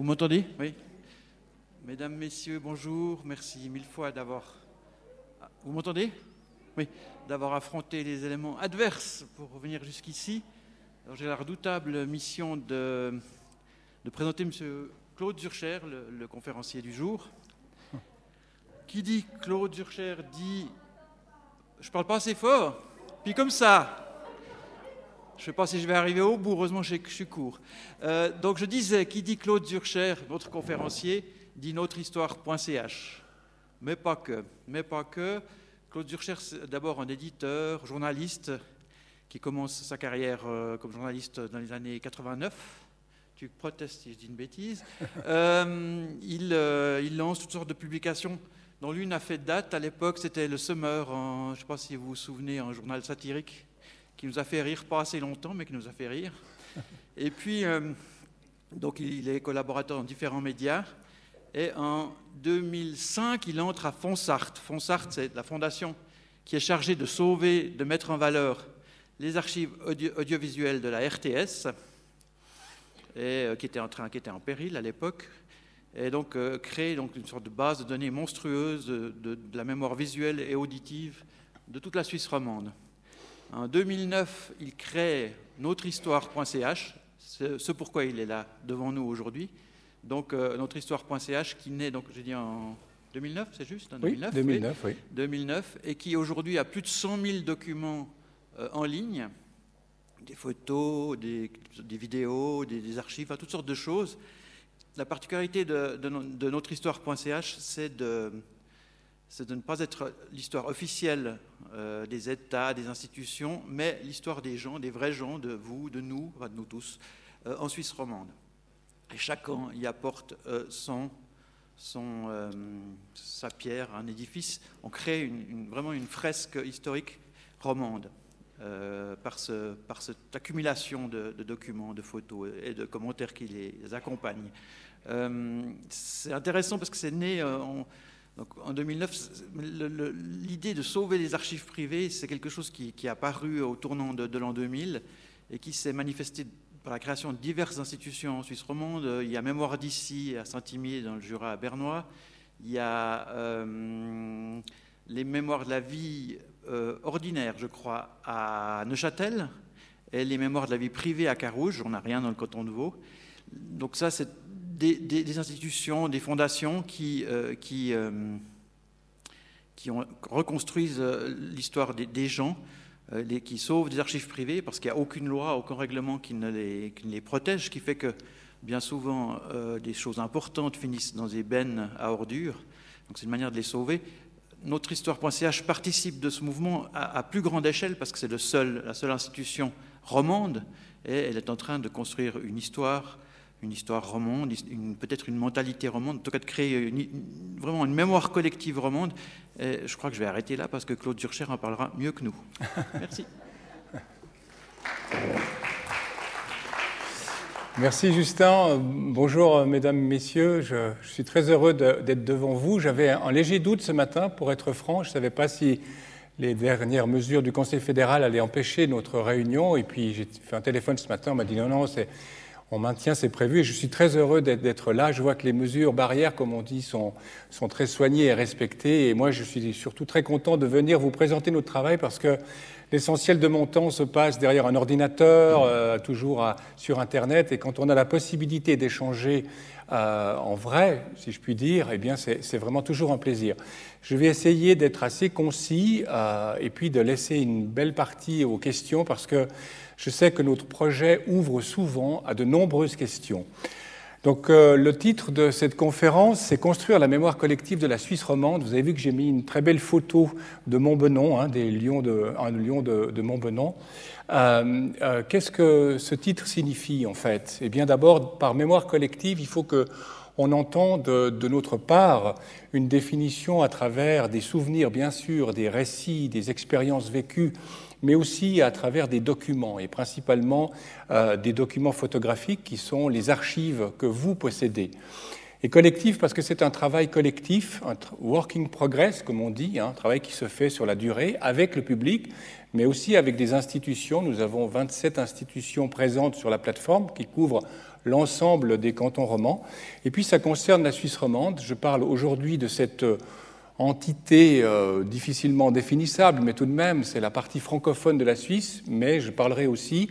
Vous m'entendez? Oui. Mesdames, Messieurs, bonjour. Merci mille fois d'avoir. Vous m'entendez? Oui. D'avoir affronté les éléments adverses pour venir jusqu'ici. J'ai la redoutable mission de, présenter M. Claude Zurcher, le, conférencier du jour. Qui dit Claude Zurcher dit Je parle pas assez fort. Puis comme ça, je ne sais pas si je vais arriver au bout, heureusement je suis court. Euh, donc je disais, qui dit Claude Zurcher, notre conférencier, dit notrehistoire.ch. Mais pas que, mais pas que. Claude Zurcher, c'est d'abord un éditeur, journaliste, qui commence sa carrière euh, comme journaliste dans les années 89. Tu protestes si je dis une bêtise. Euh, il, il, lance toutes sortes de publications, dont l'une a fait date. À l'époque, c'était Le Summer, je ne sais pas si vous vous souvenez, un journal satirique qui nous a fait rire, pas assez longtemps, mais qui nous a fait rire. Et puis, euh, donc il est collaborateur dans différents médias. Et en 2005, il entre à Fonsart. Fonsart, c'est la fondation qui est chargée de sauver, de mettre en valeur les archives audiovisuelles de la RTS, et, euh, qui, était en train, qui était en péril à l'époque, et donc euh, créer donc, une sorte de base de données monstrueuse de, de, la mémoire visuelle et auditive de toute la Suisse romande. En 2009, il crée notrehistoire.ch, ce pourquoi il est là devant nous aujourd'hui. Donc euh, notrehistoire.ch qui naît, donc j'ai dit en 2009, c'est juste 2009, 2009, oui. 2009, et qui aujourd'hui a plus de 100 000 documents euh, en ligne, des photos, des, vidéos, des, archives, toutes sortes de choses. La particularité de, de, de notrehistoire.ch, c'est de c'est de ne pas être l'histoire officielle euh, des États, des institutions, mais l'histoire des gens, des vrais gens, de vous, de nous, de nous tous, euh, en Suisse romande. Et chacun y apporte euh, son, son, sa pierre, un édifice. On crée vraiment une fresque historique romande par, ce, par, cette accumulation de, documents, de photos et de commentaires qui les accompagnent. c'est intéressant parce que c'est né... en en 2009, l'idée de sauver les archives privées, c'est quelque chose qui, est apparu au tournant de, l'an 2000 et qui s'est manifesté par la création de diverses institutions en Suisse romande. Il y a Mémoire d'ici à Saint-Imier, dans le Jura bernois. Il y a euh, les Mémoires de la vie euh, ordinaire, je crois, à Neuchâtel, et les Mémoires de la vie privée à Carouge. On n'a rien dans le canton de Vaud. Donc ça, c'est des, institutions, des fondations qui, euh, euh, reconstruisent euh, l'histoire des, gens, qui sauvent des archives privées, parce qu'il n'y a aucune loi, aucun règlement qui ne les, protège, ce qui fait que bien souvent des choses importantes finissent dans des bennes à ordures. Donc c'est une manière de les sauver. Notre histoire.ch participe de ce mouvement à, plus grande échelle parce que c'est la seule institution romande et elle est en train de construire une histoire une histoire romande, peut-être une mentalité romande, en tout cas de créer vraiment une mémoire collective romande. Et je crois que je vais arrêter là parce que Claude Zurcher en parlera mieux que nous. Merci. Merci Justin. Bonjour mesdames, messieurs. Je, je suis très heureux d'être devant vous. J'avais un léger doute ce matin, pour être franc. Je ne savais pas si les dernières mesures du Conseil fédéral allaient empêcher notre réunion. Et puis j'ai fait un téléphone ce matin, on m'a dit non, non, c'est on maintient c'est prévu et je suis très heureux d'être là. Je vois que les mesures barrières, comme on dit, sont, sont, très soignées et respectées. Et moi, je suis surtout très content de venir vous présenter notre travail parce que l'essentiel de mon temps se passe derrière un ordinateur, euh, toujours sur Internet. Et quand on a la possibilité d'échanger euh, en vrai, si je puis dire, eh bien, c'est vraiment toujours un plaisir. Je vais essayer d'être assez concis euh, et puis de laisser une belle partie aux questions parce que je sais que notre projet ouvre souvent à de nombreuses questions. Donc euh, le titre de cette conférence, c'est Construire la mémoire collective de la Suisse romande. Vous avez vu que j'ai mis une très belle photo de Montbenon, hein, des lions de, un lion de, Montbenon. Euh, euh, Qu'est-ce que ce titre signifie en fait? Eh bien d'abord, par mémoire collective, il faut que on entend de, notre part une définition à travers des souvenirs, bien sûr, des récits, des expériences vécues mais aussi à travers des documents, et principalement euh, des documents photographiques qui sont les archives que vous possédez. Et collectif parce que c'est un travail collectif, un working progress, comme on dit, hein, un travail qui se fait sur la durée avec le public, mais aussi avec des institutions. Nous avons 27 institutions présentes sur la plateforme qui couvrent l'ensemble des cantons romans. Et puis ça concerne la Suisse romande. Je parle aujourd'hui de cette euh, entité euh, difficilement définissable, mais tout de même, c'est la partie francophone de la Suisse, mais je parlerai aussi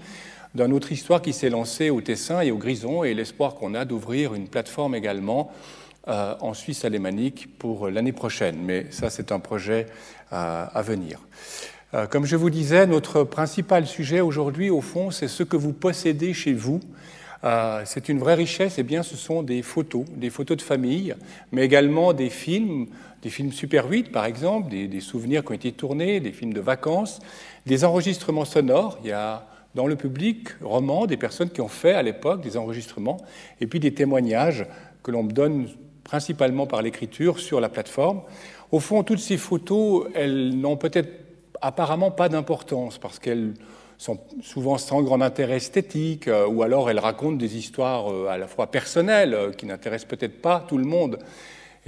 d'une autre histoire qui s'est lancée au Tessin et au Grison et l'espoir qu'on a d'ouvrir une plateforme également euh, en Suisse alémanique pour l'année prochaine. Mais ça, c'est un projet à venir. comme je vous disais, notre principal sujet aujourd'hui, au fond, c'est ce que vous possédez chez vous euh, c'est une vraie richesse, et bien, ce sont des photos, des photos de famille, mais également des films, des films Super 8 par exemple, des, souvenirs qui ont été tournés, des films de vacances, des enregistrements sonores. Il y a dans le public roman des personnes qui ont fait à l'époque des enregistrements, et puis des témoignages que l'on me donne principalement par l'écriture sur la plateforme. Au fond, toutes ces photos, elles n'ont peut-être apparemment pas d'importance parce qu'elles sont souvent sans grand intérêt esthétique, euh, ou alors elles racontent des histoires euh, à la fois personnelles, euh, qui n'intéressent peut-être pas tout le monde.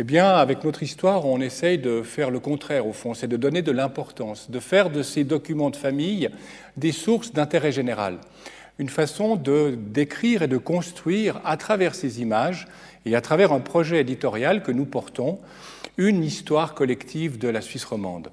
Eh bien, avec notre histoire, on essaye de faire le contraire, au fond, c'est de donner de l'importance, de faire de ces documents de famille des sources d'intérêt général, une façon de d'écrire et de construire à travers ces images et à travers un projet éditorial que nous portons, une histoire collective de la Suisse romande.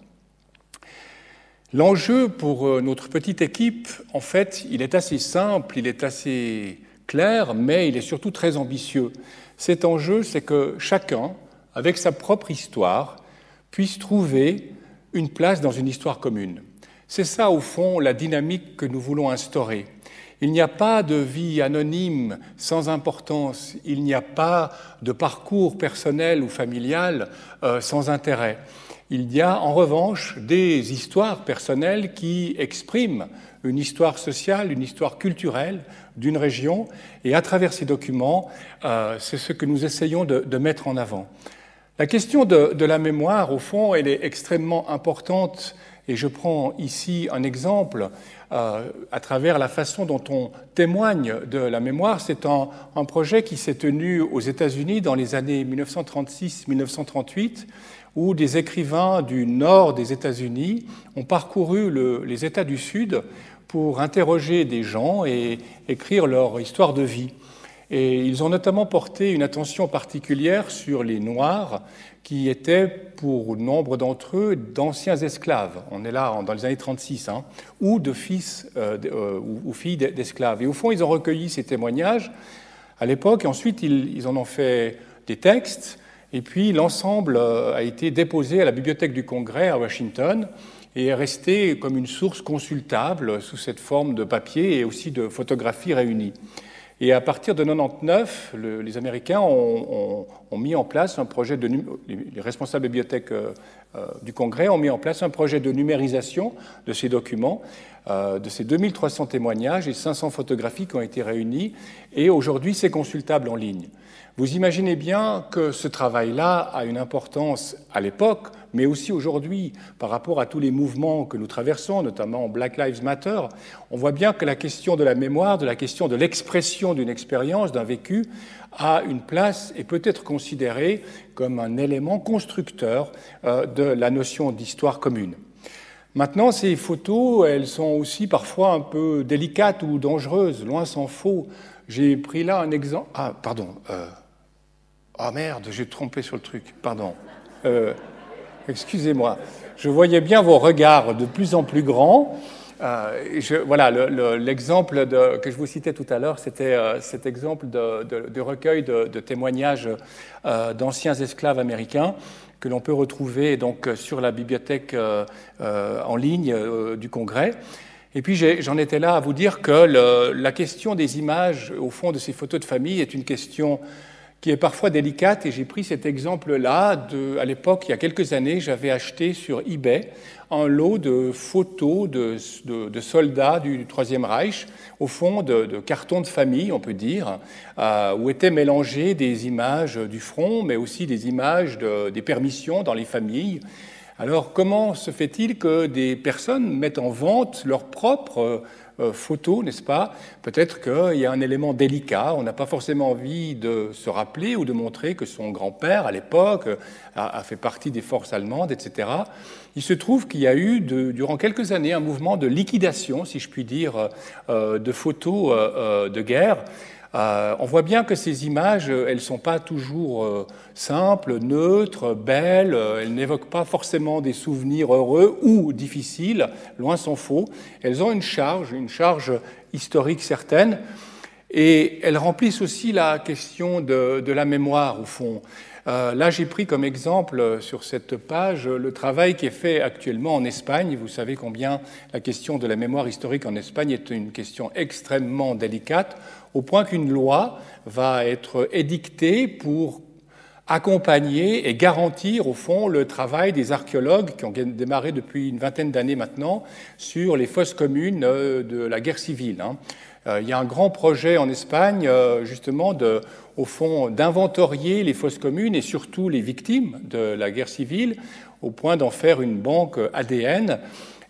L'enjeu pour euh, notre petite équipe, en fait, il est assez simple, il est assez clair, mais il est surtout très ambitieux. Cet enjeu, c'est que chacun, avec sa propre histoire, puisse trouver une place dans une histoire commune. C'est ça, au fond, la dynamique que nous voulons instaurer. Il n'y a pas de vie anonyme sans importance, il n'y a pas de parcours personnel ou familial euh, sans intérêt. Il y a en revanche des histoires personnelles qui expriment une histoire sociale, une histoire culturelle d'une région, et à travers ces documents, euh, c'est ce que nous essayons de, mettre en avant. La question de, la mémoire, au fond, elle est extrêmement importante, et je prends ici un exemple euh, à travers la façon dont on témoigne de la mémoire. C'est un, un projet qui s'est tenu aux États-Unis dans les années 1936-1938 où des écrivains du nord des États-Unis ont parcouru les États du Sud pour interroger des gens et écrire leur histoire de vie. Et ils ont notamment porté une attention particulière sur les Noirs, qui étaient, pour nombre d'entre eux, d'anciens esclaves. On est là dans les années 36, hein, ou de fils euh, euh, ou, filles d'esclaves. Et au fond, ils ont recueilli ces témoignages à l'époque, et ensuite ils en ont fait des textes et puis l'ensemble euh, a été déposé à la Bibliothèque du Congrès à Washington et est resté comme une source consultable sous cette forme de papier et aussi de photographies réunies. Et à partir de 99, les Américains ont, mis en place un projet de les responsables des bibliothèques euh, euh, du Congrès ont mis en place un projet de numérisation de ces documents, de ces 2300 témoignages et 500 photographies qui ont été réunies. Et aujourd'hui, c'est consultable en ligne. Vous imaginez bien que ce travail-là a une importance à l'époque, mais aussi aujourd'hui, par rapport à tous les mouvements que nous traversons, notamment Black Lives Matter. On voit bien que la question de la mémoire, de la question de l'expression d'une expérience, d'un vécu, a une place et peut être considérée comme un élément constructeur euh, de la notion d'histoire commune. Maintenant, ces photos, elles sont aussi parfois un peu délicates ou dangereuses, loin s'en faut. J'ai pris là un exemple. Ah, pardon. Euh, ah merde, j'ai trompé sur le truc, pardon. Euh, excusez-moi. Je voyais bien vos regards de plus en plus grands. Euh, voilà, l'exemple que je vous citais tout à l'heure, c'était euh, cet exemple de, recueil de, témoignages d'anciens esclaves américains que l'on peut retrouver donc sur la bibliothèque en ligne du Congrès. Et puis j'en étais là à vous dire que la question des images au fond de ces photos de famille est une question qui est parfois délicate. Et j'ai pris cet exemple-là. À l'époque, il y a quelques années, j'avais acheté sur eBay un lot de photos de, soldats du Troisième Reich, au fond de, cartons de famille, on peut dire, euh, où étaient mélangées des images du front, mais aussi des images des permissions dans les familles. Alors comment se fait-il que des personnes mettent en vente leurs propres euh, photos, n'est-ce pas Peut-être qu'il y a un élément délicat, on n'a pas forcément envie de se rappeler ou de montrer que son grand-père, à l'époque, a, fait partie des forces allemandes, etc. Il se trouve qu'il y a eu, durant quelques années, un mouvement de liquidation, si je puis dire, euh, de photos euh, de guerre. Euh, on voit bien que ces images, elles ne sont pas toujours euh, simples, neutres, belles, euh, elles n'évoquent pas forcément des souvenirs heureux ou difficiles, loin s'en faut. Elles ont une charge, une charge historique certaine, et elles remplissent aussi la question de la mémoire, au fond. Là, j'ai pris comme exemple sur cette page le travail qui est fait actuellement en Espagne. Vous savez combien la question de la mémoire historique en Espagne est une question extrêmement délicate au point qu'une loi va être édictée pour accompagner et garantir au fond le travail des archéologues qui ont démarré depuis une vingtaine d'années maintenant sur les fosses communes euh, de la guerre civile. Hein. Euh, il y a un grand projet en Espagne euh, justement de, au fond d'inventorier les fosses communes et surtout les victimes de la guerre civile au point d'en faire une banque ADN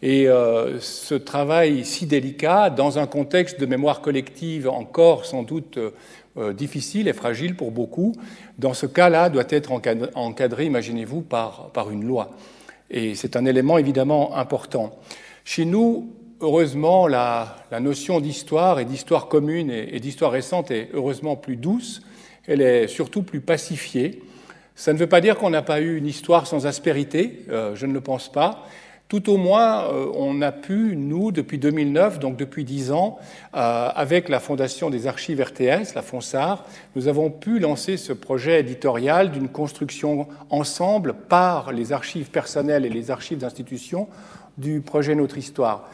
et euh, ce travail si délicat, dans un contexte de mémoire collective encore sans doute euh, difficile et fragile pour beaucoup, dans ce cas-là, doit être encadré, imaginez-vous, par, par une loi. Et c'est un élément évidemment important. Chez nous, heureusement, la notion d'histoire et d'histoire commune et, d'histoire récente est heureusement plus douce. Elle est surtout plus pacifiée. Ça ne veut pas dire qu'on n'a pas eu une histoire sans aspérité, euh, je ne le pense pas, tout au moins, euh, on a pu, nous, depuis 2009, donc depuis dix ans, euh, avec la Fondation des archives RTS, la FONSAR, nous avons pu lancer ce projet éditorial d'une construction ensemble par les archives personnelles et les archives d'institutions du projet Notre Histoire.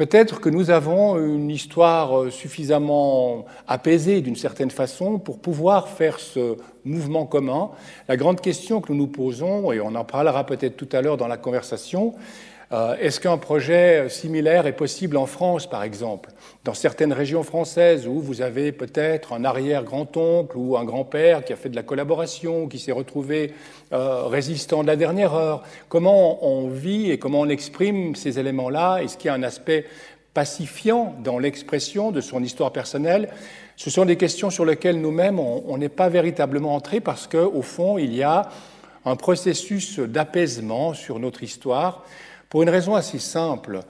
Peut-être que nous avons une histoire euh, suffisamment apaisée d'une certaine façon pour pouvoir faire ce mouvement commun. La grande question que nous nous posons, et on en parlera peut-être tout à l'heure dans la conversation, est-ce qu'un projet similaire est possible en France, par exemple? Dans certaines régions françaises où vous avez peut-être un arrière-grand-oncle ou un grand-père qui a fait de la collaboration, qui s'est retrouvé euh, résistant de la dernière heure, comment on vit et comment on exprime ces éléments-là? Est-ce qu'il y a un aspect pacifiant dans l'expression de son histoire personnelle? Ce sont des questions sur lesquelles nous-mêmes, on n'est pas véritablement entré parce qu'au fond, il y a un processus d'apaisement sur notre histoire pour une raison assez simple.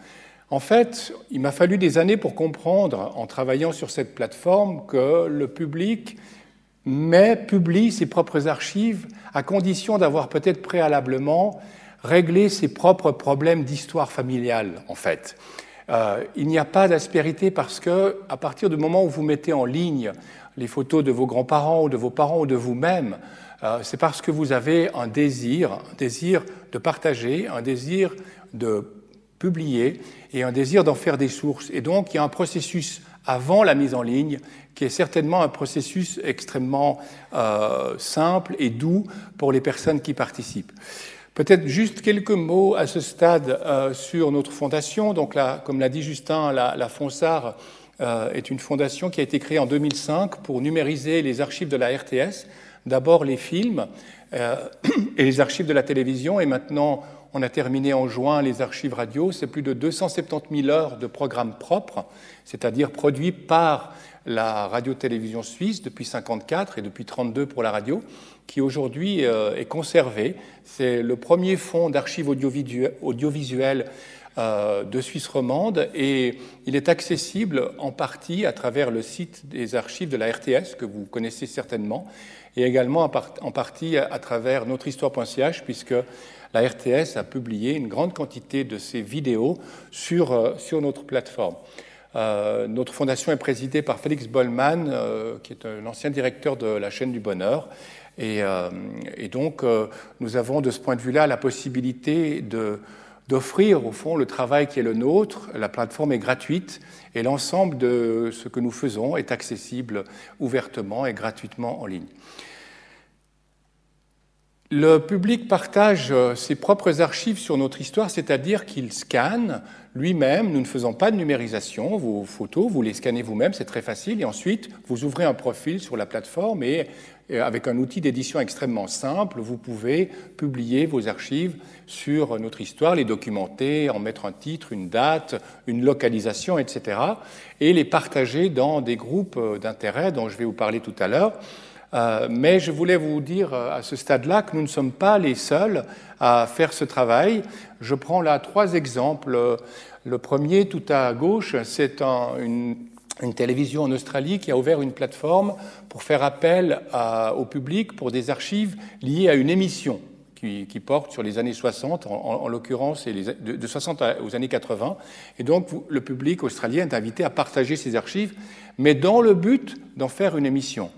En fait, il m'a fallu des années pour comprendre, en travaillant sur cette plateforme, que le public met, publie ses propres archives à condition d'avoir peut-être préalablement réglé ses propres problèmes d'histoire familiale, en fait. Euh, il n'y a pas d'aspérité parce que, à partir du moment où vous mettez en ligne les photos de vos grands-parents ou de vos parents ou de vous-même, euh, c'est parce que vous avez un désir, un désir de partager, un désir de publier et un désir d'en faire des sources. Et donc, il y a un processus avant la mise en ligne qui est certainement un processus extrêmement euh, simple et doux pour les personnes qui participent. Peut-être juste quelques mots à ce stade euh, sur notre fondation. Donc, là, comme l'a dit Justin, la, la FONSAR euh, est une fondation qui a été créée en 2005 pour numériser les archives de la RTS. D'abord les films et les archives de la télévision, et maintenant on a terminé en juin les archives radio. C'est plus de 270 000 heures de programmes propres, c'est-à-dire produits par la radio-télévision suisse depuis 54 et depuis 32 pour la radio, qui aujourd'hui euh, est conservé. C'est le premier fonds d'archives audiovisuelles euh, de Suisse romande et il est accessible en partie à travers le site des archives de la RTS que vous connaissez certainement et également en partie à travers notrehistoire.ch puisque la RTS a publié une grande quantité de ces vidéos sur, euh, sur notre plateforme. Euh, notre fondation est présidée par Félix Bollman, euh, qui est l'ancien directeur de la chaîne du bonheur. Et, donc, nous avons de ce point de vue-là la possibilité d'offrir au fond le travail qui est le nôtre. La plateforme est gratuite et l'ensemble de ce que nous faisons est accessible ouvertement et gratuitement en ligne. Le public partage euh, ses propres archives sur notre histoire, c'est-à-dire qu'il scanne lui-même. Nous ne faisons pas de numérisation. Vos photos, vous les scannez vous-même, c'est très facile. Et ensuite, vous ouvrez un profil sur la plateforme et avec un outil d'édition extrêmement simple, vous pouvez publier vos archives sur notre histoire, les documenter, en mettre un titre, une date, une localisation, etc. et les partager dans des groupes euh, d'intérêt dont je vais vous parler tout à l'heure. Euh, mais je voulais vous dire euh, à ce stade-là que nous ne sommes pas les seuls à faire ce travail. Je prends là trois exemples. Le premier, tout à gauche, c'est une, télévision en Australie qui a ouvert une plateforme pour faire appel au public pour des archives liées à une émission qui, porte sur les années 60, en, l'occurrence de, de, 60 aux années 80. Et donc le public australien est invité à partager ses archives, mais dans le but d'en faire une émission.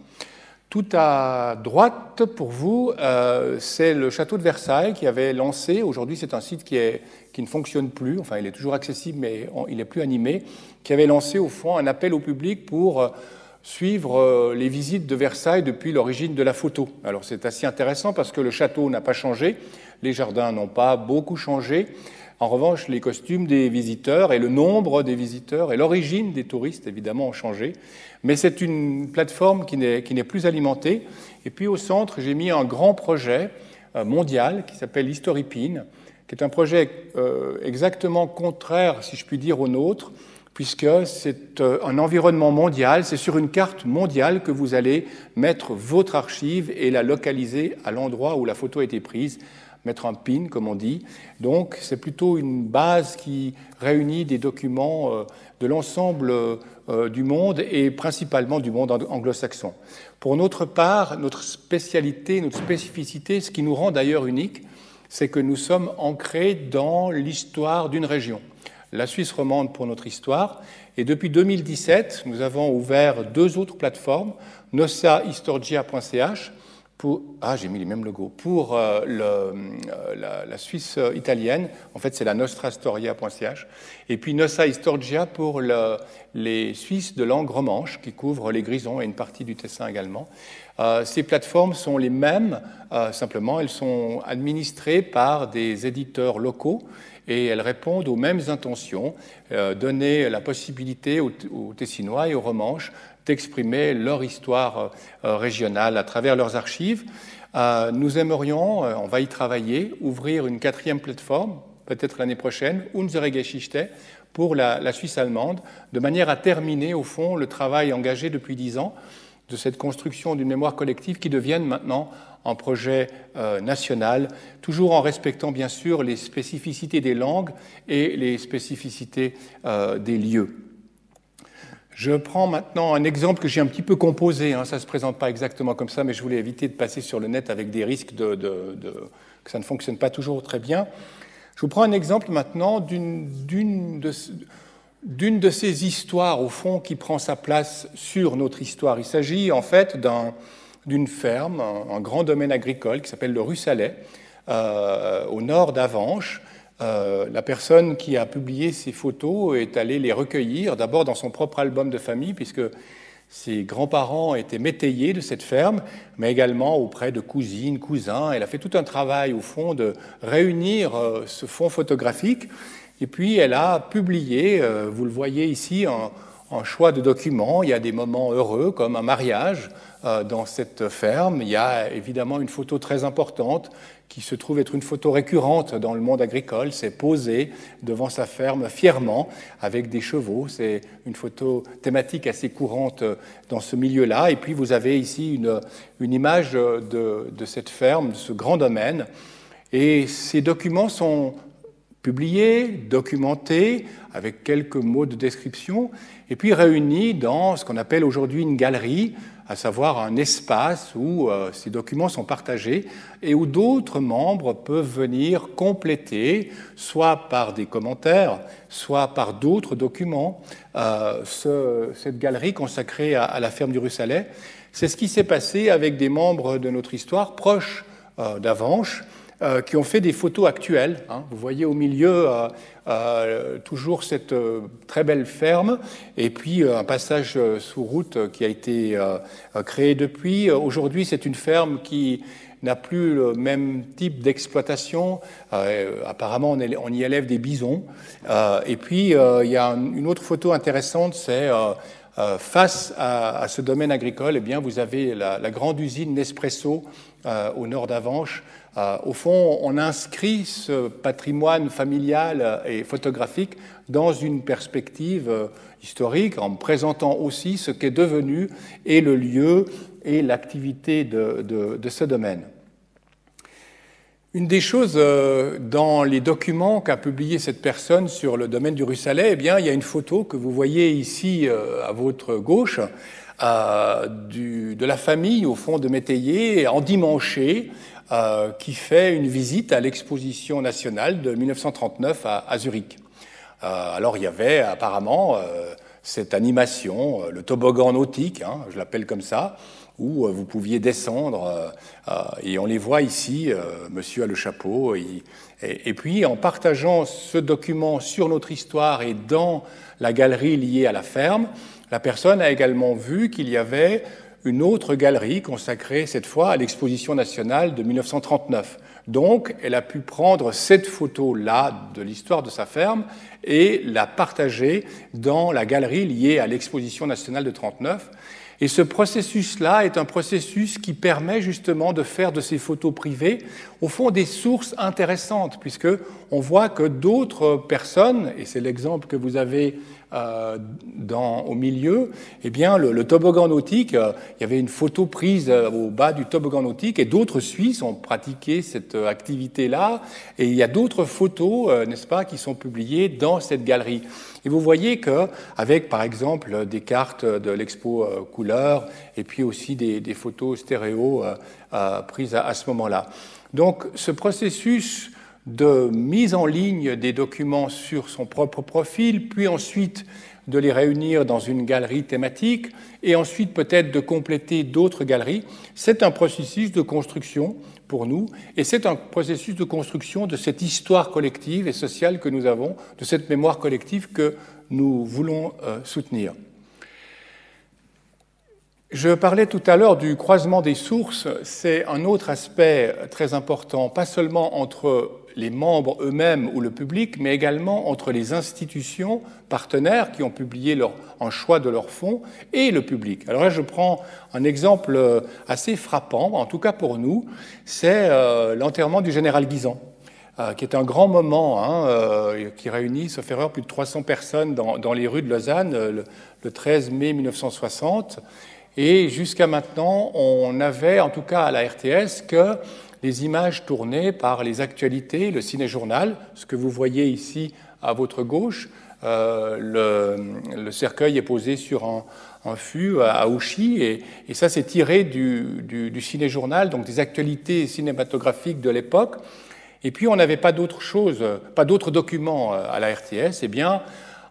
Tout à droite, pour vous, euh, c'est le château de Versailles qui avait lancé, aujourd'hui c'est un site qui, ne fonctionne plus, enfin il est toujours accessible mais il n'est plus animé, qui avait lancé au fond un appel au public pour euh, suivre euh, les visites de Versailles depuis l'origine de la photo. Alors c'est assez intéressant parce que le château n'a pas changé, les jardins n'ont pas beaucoup changé, en revanche, les costumes des visiteurs et le nombre des visiteurs et l'origine des touristes, évidemment, ont changé. Mais c'est une plateforme qui n'est plus alimentée. Et puis au centre, j'ai mis un grand projet euh, mondial qui s'appelle HistoryPin, qui est un projet euh, exactement contraire, si je puis dire, au nôtre, puisque c'est euh, un environnement mondial, c'est sur une carte mondiale que vous allez mettre votre archive et la localiser à l'endroit où la photo a été prise mettre un pin, comme on dit. Donc, c'est plutôt une base qui réunit des documents euh, de l'ensemble euh, du monde et principalement du monde anglo-saxon. Pour notre part, notre spécialité, notre spécificité, ce qui nous rend d'ailleurs unique, c'est que nous sommes ancrés dans l'histoire d'une région. La Suisse romande pour notre histoire. Et depuis 2017, nous avons ouvert deux autres plateformes, nosahistorgia.ch ah, j'ai mis les mêmes logos. Pour euh, euh, la, Suisse italienne, en fait, c'est la nostrastoria.ch. Et puis Nossa Historgia pour les Suisses de langue romanche, qui couvrent les Grisons et une partie du Tessin également. Euh, ces plateformes sont les mêmes, simplement, elles sont administrées par des éditeurs locaux et elles répondent aux mêmes intentions, donner la possibilité aux Tessinois et aux Romanches d'exprimer leur histoire euh, régionale à travers leurs archives. Euh, nous aimerions, euh, on va y travailler, ouvrir une quatrième plateforme, peut-être l'année prochaine, Unsere Geschichte, pour la, Suisse allemande, de manière à terminer, au fond, le travail engagé depuis dix ans de cette construction d'une mémoire collective qui devienne maintenant un projet national, toujours en respectant bien sûr les spécificités des langues et les spécificités des lieux. Je prends maintenant un exemple que j'ai un petit peu composé. Hein. ça ne se présente pas exactement comme ça, mais je voulais éviter de passer sur le net avec des risques de, que ça ne fonctionne pas toujours très bien. Je vous prends un exemple maintenant d'une de, ces histoires, au fond, qui prend sa place sur notre histoire. Il s'agit en fait d'une ferme, un, grand domaine agricole qui s'appelle le Russalet, euh, au nord d'Avanches, euh, la personne qui a publié ces photos est allée les recueillir, d'abord dans son propre album de famille, puisque ses grands-parents étaient métayers de cette ferme, mais également auprès de cousines, cousins. Elle a fait tout un travail, au fond, de réunir euh, ce fond photographique. Et puis, elle a publié, euh, vous le voyez ici, un, choix de documents. Il y a des moments heureux, comme un mariage dans cette ferme. Il y a évidemment une photo très importante qui se trouve être une photo récurrente dans le monde agricole, c'est posé devant sa ferme fièrement avec des chevaux. C'est une photo thématique assez courante dans ce milieu-là. Et puis vous avez ici une, image de, cette ferme, de ce grand domaine. Et ces documents sont publiés, documentés, avec quelques mots de description, et puis réunis dans ce qu'on appelle aujourd'hui une galerie, à savoir un espace où euh, ces documents sont partagés et où d'autres membres peuvent venir compléter, soit par des commentaires, soit par d'autres documents, euh, cette galerie consacrée à, la ferme du Russalet. C'est ce qui s'est passé avec des membres de notre histoire proches euh, d'Avanches, euh, qui ont fait des photos actuelles. Hein. Vous voyez au milieu euh, euh, toujours cette très belle ferme et puis un passage sous route qui a été créé depuis. Aujourd'hui, c'est une ferme qui n'a plus le même type d'exploitation. apparemment, on, y élève des bisons. et puis, il y a une autre photo intéressante, c'est face à, ce domaine agricole, eh bien, vous avez la, la grande usine Nespresso au nord d'Avanches, euh, au fond, on inscrit ce patrimoine familial et photographique dans une perspective euh, historique en présentant aussi ce qu'est devenu et le lieu et l'activité de, ce domaine. Une des choses euh, dans les documents qu'a publié cette personne sur le domaine du Russalet, eh bien, il y a une photo que vous voyez ici à votre gauche de la famille au fond de Métayer endimanchée euh, qui fait une visite à l'exposition nationale de 1939 à, Zurich. Euh, alors il y avait apparemment euh, cette animation, le toboggan nautique, hein, je l'appelle comme ça, où vous pouviez descendre, et on les voit ici, monsieur a le chapeau, et, et, puis en partageant ce document sur notre histoire et dans la galerie liée à la ferme, la personne a également vu qu'il y avait une autre galerie consacrée cette fois à l'exposition nationale de 1939. Donc, elle a pu prendre cette photo-là de l'histoire de sa ferme et la partager dans la galerie liée à l'exposition nationale de 1939. Et ce processus-là est un processus qui permet justement de faire de ces photos privées, au fond, des sources intéressantes, puisque on voit que d'autres personnes, et c'est l'exemple que vous avez euh, au milieu, eh bien, le, toboggan nautique, euh, il y avait une photo prise euh, au bas du toboggan nautique et d'autres Suisses ont pratiqué cette activité-là. Et il y a d'autres photos, n'est-ce pas, qui sont publiées dans cette galerie. Et vous voyez que, avec par exemple des cartes de l'expo couleur et puis aussi des, photos stéréo prises à ce moment-là. Donc, ce processus de mise en ligne des documents sur son propre profil, puis ensuite de les réunir dans une galerie thématique, et ensuite peut-être de compléter d'autres galeries. C'est un processus de construction pour nous, et c'est un processus de construction de cette histoire collective et sociale que nous avons, de cette mémoire collective que nous voulons euh, soutenir. Je parlais tout à l'heure du croisement des sources, c'est un autre aspect très important, pas seulement entre les membres eux-mêmes ou le public, mais également entre les institutions partenaires qui ont publié leur, en choix de leurs fonds et le public. Alors là, je prends un exemple euh, assez frappant, en tout cas pour nous, c'est euh, l'enterrement du général Guisan. Euh, qui est un grand moment, hein, qui réunit, sauf erreur, plus de 300 personnes dans, les rues de Lausanne le, le 13 mai 1960. Et jusqu'à maintenant, on avait, en tout cas à la RTS, que les images tournées par les actualités, le ciné-journal, ce que vous voyez ici à votre gauche. Euh, le, cercueil est posé sur un, fût à Ouchy, et, ça c'est tiré du, du, ciné-journal, donc des actualités cinématographiques de l'époque. Et puis on n'avait pas d'autre chose, pas d'autres documents euh, à la RTS. Eh bien,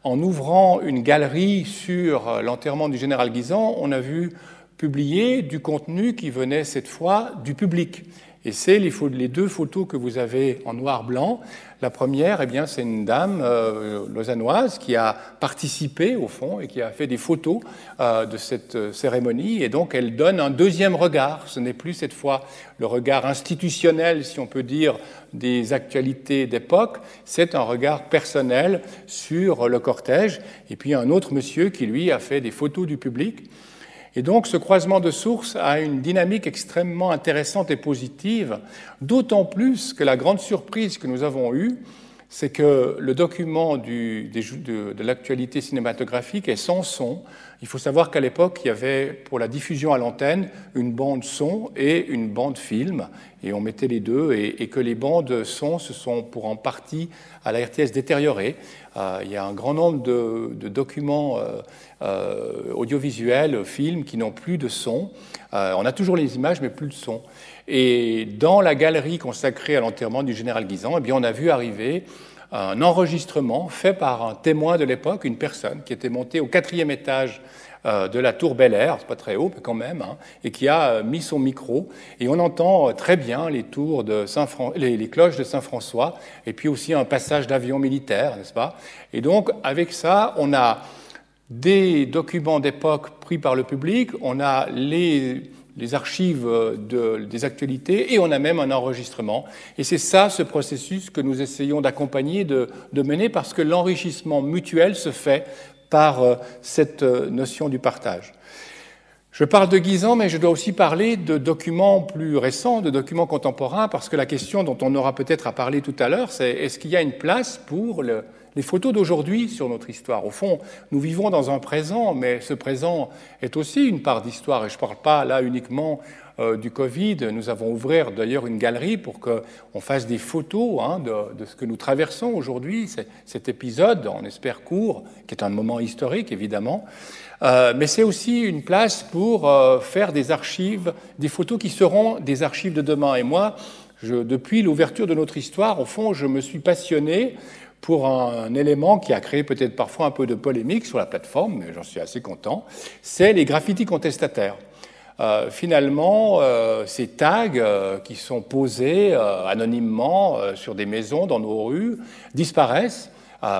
en ouvrant une galerie sur l'enterrement du général Guisan, on a vu publier du contenu qui venait cette fois du public. Et c'est les, deux photos que vous avez en noir-blanc. La première, eh bien, c'est une dame euh, lausannoise qui a participé au fond et qui a fait des photos euh, de cette euh, cérémonie. Et donc, elle donne un deuxième regard. Ce n'est plus cette fois le regard institutionnel, si on peut dire, des actualités d'époque. C'est un regard personnel sur le cortège. Et puis, un autre monsieur qui, lui, a fait des photos du public. Et donc ce croisement de sources a une dynamique extrêmement intéressante et positive, d'autant plus que la grande surprise que nous avons eue, c'est que le document de l'actualité cinématographique est sans son. Il faut savoir qu'à l'époque, il y avait pour la diffusion à l'antenne une bande son et une bande film, et on mettait les deux, et, que les bandes son se sont pour en partie à la RTS détériorées. Euh, il y a un grand nombre de, documents euh, euh, audiovisuels, films, qui n'ont plus de son. on a toujours les images, mais plus de son. Et dans la galerie consacrée à l'enterrement du général Guisan, eh bien, on a vu arriver un enregistrement fait par un témoin de l'époque, une personne qui était montée au quatrième étage euh, de la tour Bel Air, c'est pas très haut, mais quand même, hein, et qui a euh, mis son micro, et on entend euh, très bien les tours de Saint les, cloches de Saint-François, et puis aussi un passage d'avion militaire, n'est-ce pas? Et donc, avec ça, on a des documents d'époque pris par le public, on a les archives des actualités et on a même un enregistrement. Et c'est ça, ce processus que nous essayons d'accompagner, de, de, mener, parce que l'enrichissement mutuel se fait par cette notion du partage. Je parle de Guisan, mais je dois aussi parler de documents plus récents, de documents contemporains, parce que la question dont on aura peut-être à parler tout à l'heure, c'est est-ce qu'il y a une place pour les photos d'aujourd'hui sur notre histoire Au fond, nous vivons dans un présent, mais ce présent est aussi une part d'histoire, et je ne parle pas là uniquement euh, du Covid. Nous avons ouvert d'ailleurs une galerie pour qu'on fasse des photos hein, de, ce que nous traversons aujourd'hui, cet épisode, on espère court, qui est un moment historique évidemment. Euh, mais c'est aussi une place pour euh, faire des archives, des photos qui seront des archives de demain. Et moi, depuis l'ouverture de notre histoire, au fond, je me suis passionné pour un, élément qui a créé peut-être parfois un peu de polémique sur la plateforme, mais j'en suis assez content, c'est les graffitis contestataires. Euh, finalement, euh, ces tags euh, qui sont posés anonymement sur des maisons dans nos rues disparaissent,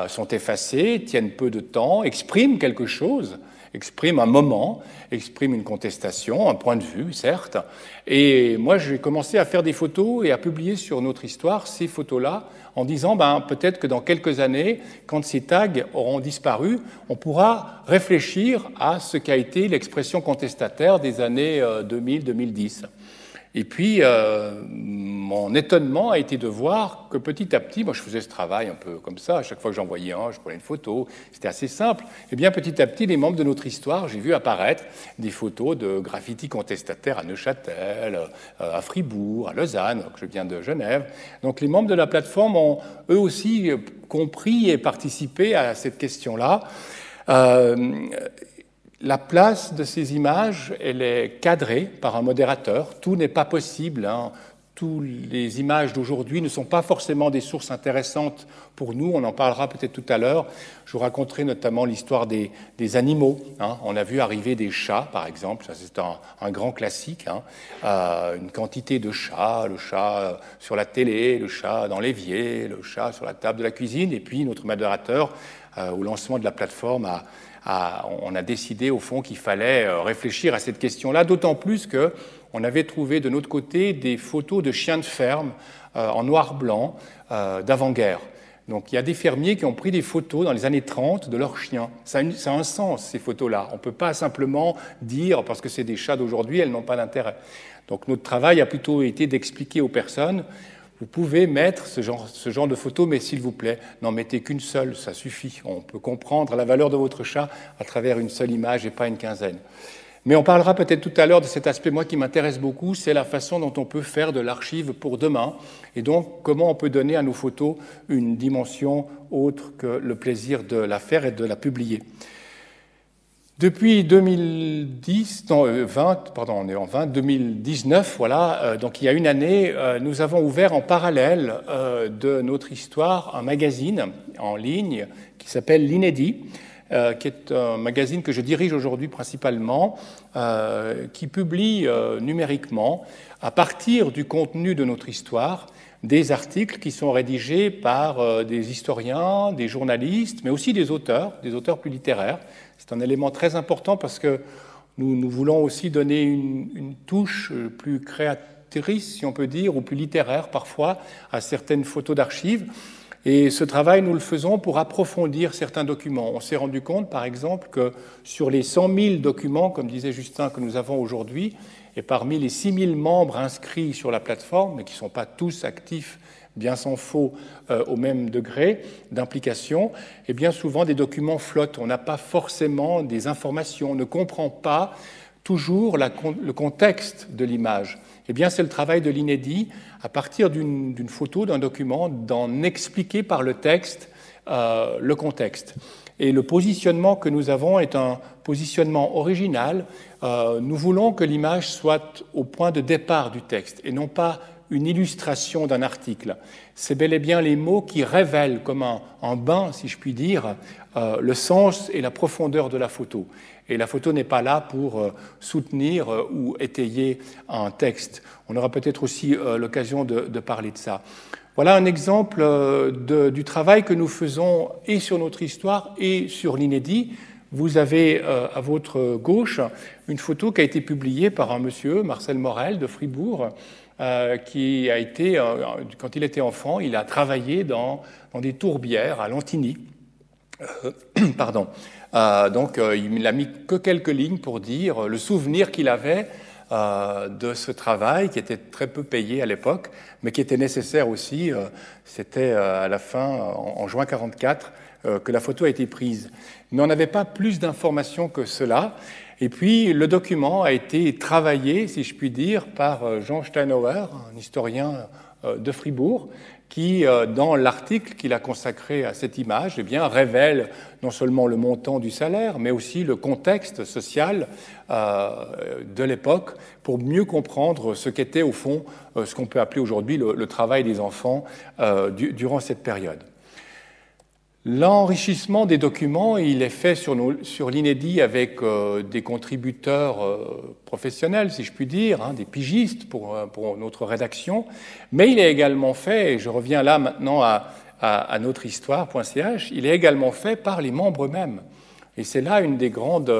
sont effacés, tiennent peu de temps, expriment quelque chose, exprime un moment, exprime une contestation, un point de vue, certes. Et moi, j'ai commencé à faire des photos et à publier sur notre histoire ces photos-là en disant, ben, peut-être que dans quelques années, quand ces tags auront disparu, on pourra réfléchir à ce qu'a été l'expression contestataire des années 2000-2010. Et puis, euh, mon étonnement a été de voir que petit à petit, moi je faisais ce travail un peu comme ça, à chaque fois que j'en voyais un, je prenais une photo, c'était assez simple. Et eh bien petit à petit, les membres de notre histoire, j'ai vu apparaître des photos de graffiti contestataires à Neuchâtel, euh, à Fribourg, à Lausanne, que je viens de Genève. Donc les membres de la plateforme ont eux aussi compris et participé à cette question-là. Euh, la place de ces images, elle est cadrée par un modérateur. Tout n'est pas possible. Hein. Toutes les images d'aujourd'hui ne sont pas forcément des sources intéressantes pour nous. On en parlera peut-être tout à l'heure. Je vous raconterai notamment l'histoire des, animaux. Hein. On a vu arriver des chats, par exemple. Ça, c'est un, grand classique. Hein. Euh, une quantité de chats, le chat euh, sur la télé, le chat dans l'évier, le chat sur la table de la cuisine. Et puis, notre modérateur, euh, au lancement de la plateforme, a on a décidé au fond qu'il fallait euh, réfléchir à cette question-là, d'autant plus que on avait trouvé de notre côté des photos de chiens de ferme euh, en noir-blanc euh, d'avant-guerre. Donc il y a des fermiers qui ont pris des photos dans les années 30 de leurs chiens. Ça a, un sens, ces photos-là. On ne peut pas simplement dire, parce que c'est des chats d'aujourd'hui, elles n'ont pas d'intérêt. Donc notre travail a plutôt été d'expliquer aux personnes vous pouvez mettre ce genre, de photo, mais s'il vous plaît, n'en mettez qu'une seule, ça suffit. On peut comprendre la valeur de votre chat à travers une seule image et pas une quinzaine. Mais on parlera peut-être tout à l'heure de cet aspect, moi, qui m'intéresse beaucoup, c'est la façon dont on peut faire de l'archive pour demain, et donc comment on peut donner à nos photos une dimension autre que le plaisir de la faire et de la publier. Depuis 2010, non, 20, euh, pardon, on est en 20, 2019, voilà, euh, donc il y a une année, euh, nous avons ouvert en parallèle de notre histoire un magazine en ligne qui s'appelle l'Inédit, qui est un magazine que je dirige aujourd'hui principalement, qui publie numériquement, à partir du contenu de notre histoire, des articles qui sont rédigés par des historiens, des journalistes, mais aussi des auteurs, des auteurs plus littéraires, c'est un élément très important parce que nous, voulons aussi donner une, touche plus créatrice, si on peut dire, ou plus littéraire parfois, à certaines photos d'archives. Et ce travail, nous le faisons pour approfondir certains documents. On s'est rendu compte, par exemple, que sur les 100 000 documents, comme disait Justin, que nous avons aujourd'hui, et parmi les 6 000 membres inscrits sur la plateforme, mais qui ne sont pas tous actifs bien s'en faut euh, au même degré d'implication, et bien souvent des documents flottent. On n'a pas forcément des informations, on ne comprend pas toujours le contexte de l'image. Eh bien, c'est le travail de l'inédit, à partir d'une photo, d'un document, d'en expliquer par le texte euh, le contexte. Et le positionnement que nous avons est un positionnement original. Euh, nous voulons que l'image soit au point de départ du texte et non pas une illustration d'un article. C'est bel et bien les mots qui révèlent comme un, bain, si je puis dire, euh, le sens et la profondeur de la photo. Et la photo n'est pas là pour euh, soutenir euh, ou étayer un texte. On aura peut-être aussi l'occasion de, parler de ça. Voilà un exemple du travail que nous faisons et sur notre histoire et sur l'inédit. vous avez à votre gauche une photo qui a été publiée par un monsieur, Marcel Morel de Fribourg, qui a été, quand il était enfant, il a travaillé dans, dans des tourbières à Lantigny. pardon. donc, il n'a mis que quelques lignes pour dire le souvenir qu'il avait euh, de ce travail qui était très peu payé à l'époque, mais qui était nécessaire aussi. Euh, c'était euh, à la fin, en, juin 1944, que la photo a été prise. Mais on n'avait pas plus d'informations que cela. Et puis, le document a été travaillé, si je puis dire, par Jean Steinauer, un historien de Fribourg, qui, euh, dans l'article qu'il a consacré à cette image, eh bien, révèle non seulement le montant du salaire, mais aussi le contexte social euh, de l'époque pour mieux comprendre ce qu'était au fond euh, ce qu'on peut appeler aujourd'hui le, travail des enfants durant cette période. L'enrichissement des documents, il est fait sur, l'inédit avec euh, des contributeurs euh, professionnels, si je puis dire, hein, des pigistes pour, euh, pour, notre rédaction, mais il est également fait, et je reviens là maintenant à, à, à notre histoire.ch, il est également fait par les membres eux-mêmes. Et c'est là une des grandes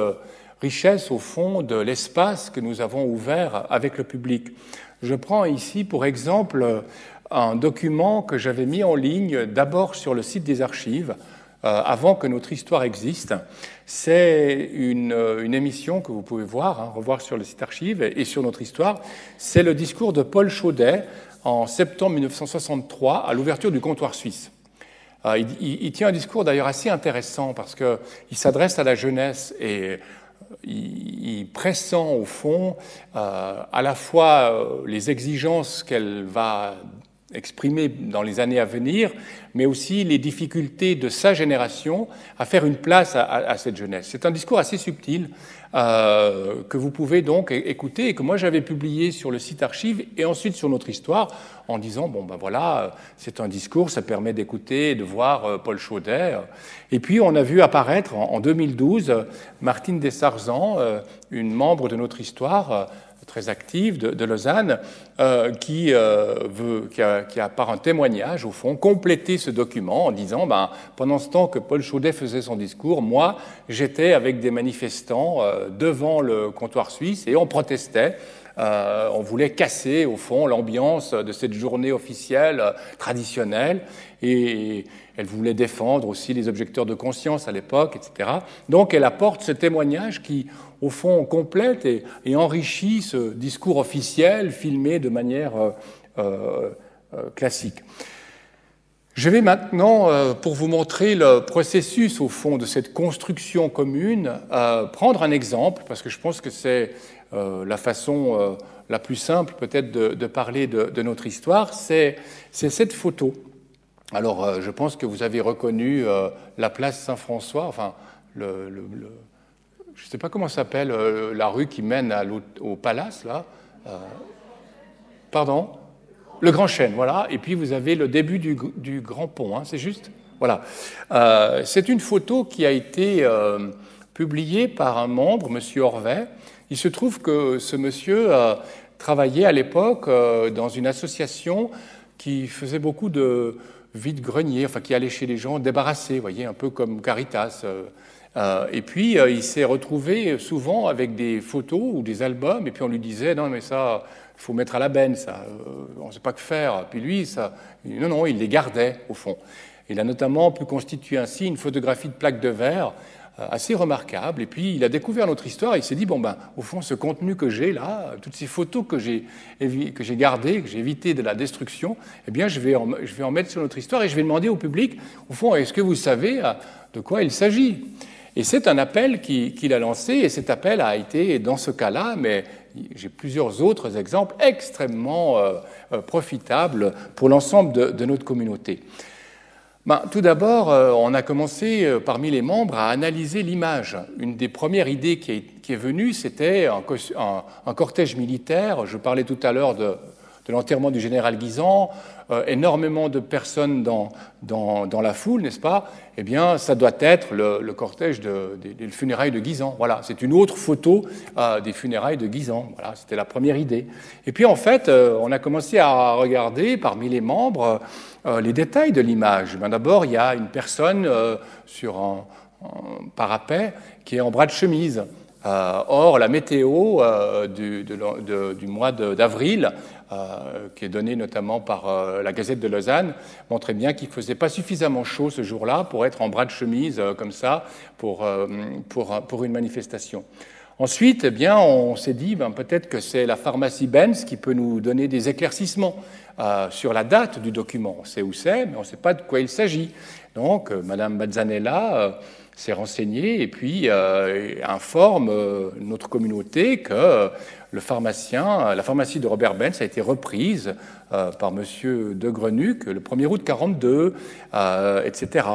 richesses, au fond, de l'espace que nous avons ouvert avec le public. Je prends ici pour exemple un document que j'avais mis en ligne d'abord sur le site des archives, euh, avant que notre histoire existe. C'est une, euh, une, émission que vous pouvez voir, hein, revoir sur le site archives et, sur notre histoire. C'est le discours de Paul Chaudet en septembre 1963 à l'ouverture du comptoir suisse. Euh, il, tient un discours d'ailleurs assez intéressant parce qu'il s'adresse à la jeunesse et il, il pressent au fond à la fois les exigences qu'elle va exprimé dans les années à venir, mais aussi les difficultés de sa génération à faire une place à, cette jeunesse. C'est un discours assez subtil euh, que vous pouvez donc écouter et que moi j'avais publié sur le site archive et ensuite sur notre histoire en disant bon ben voilà c'est un discours, ça permet d'écouter et de voir euh, Paul Chaudet. Et puis on a vu apparaître en, 2012 Martine Dessarzan, euh, une membre de notre histoire très active de, Lausanne, euh, qui, euh, qui, a, par un témoignage, au fond, complété ce document en disant, ben, pendant ce temps que Paul Chaudet faisait son discours, moi, j'étais avec des manifestants euh, devant le comptoir suisse et on protestait. on voulait casser, au fond, l'ambiance de cette journée officielle traditionnelle. Et, elle voulait défendre aussi les objecteurs de conscience à l'époque, etc. Donc elle apporte ce témoignage qui, au fond, complète et, enrichit ce discours officiel filmé de manière euh, euh, euh, classique. Je vais maintenant, pour vous montrer le processus, au fond, de cette construction commune, prendre un exemple, parce que je pense que c'est la façon la plus simple peut-être de, parler de, notre histoire, c'est cette photo. Alors, je pense que vous avez reconnu la place Saint-François, enfin, le, je ne sais pas comment s'appelle euh, la rue qui mène au palace, là. pardon? Le Grand Chêne, voilà. Et puis, vous avez le début du, Grand Pont, hein, c'est juste? Voilà. c'est une photo qui a été publiée par un membre, M. Orvet. Il se trouve que ce monsieur travaillait à l'époque dans une association qui faisait beaucoup de vide-grenier, enfin qui allait chez les gens débarrassés, voyez, un peu comme Caritas. Euh, euh, et puis euh, il s'est retrouvé souvent avec des photos ou des albums, et puis on lui disait non mais ça, il faut mettre à la benne, ça, on ne sait pas que faire. Puis lui, ça, non non, il les gardait au fond. Il a notamment pu constituer ainsi une photographie de plaque de verre euh, assez remarquable. Et puis il a découvert notre histoire. Et il s'est dit bon ben, au fond, ce contenu que j'ai là, toutes ces photos que j'ai gardées, que j'ai évitées de la destruction, eh bien, je vais en, je vais en mettre sur notre histoire et je vais demander au public, au fond, est-ce que vous savez euh, de quoi il s'agit? Et c'est un appel qu'il a lancé. Et cet appel a été, dans ce cas-là, mais j'ai plusieurs autres exemples extrêmement euh, profitables pour l'ensemble de, de notre communauté. Ben, tout d'abord, euh, on a commencé euh, parmi les membres à analyser l'image. Une des premières idées qui est, venue, c'était un, cortège militaire. Je parlais tout à l'heure de, l'enterrement du général Guisan, euh, énormément de personnes dans, dans, la foule, n'est-ce pas? Eh bien, ça doit être le, cortège des, funérailles de Guisan. Voilà, c'est une autre photo des funérailles de Guisan. Voilà, c'était la première idée. Et puis, en fait, on a commencé à regarder parmi les membres euh, les détails de l'image. Ben, d'abord, il y a une personne euh, sur un, parapet qui est en bras de chemise. or, la météo du, mois d'avril, qui est donnée notamment par la Gazette de Lausanne, montrait bien qu'il ne faisait pas suffisamment chaud ce jour-là pour être en bras de chemise comme ça pour, pour, pour une manifestation. Ensuite, eh bien, on s'est dit ben, peut-être que c'est la pharmacie Benz qui peut nous donner des éclaircissements euh, sur la date du document. On sait où c'est, mais on ne sait pas de quoi il s'agit. Donc, euh, Madame Bazzanella euh, s'est renseignée et puis informe notre communauté que le pharmacien, la pharmacie de Robert Benz a été reprise par Monsieur de Grenuc le 1er août 42, etc.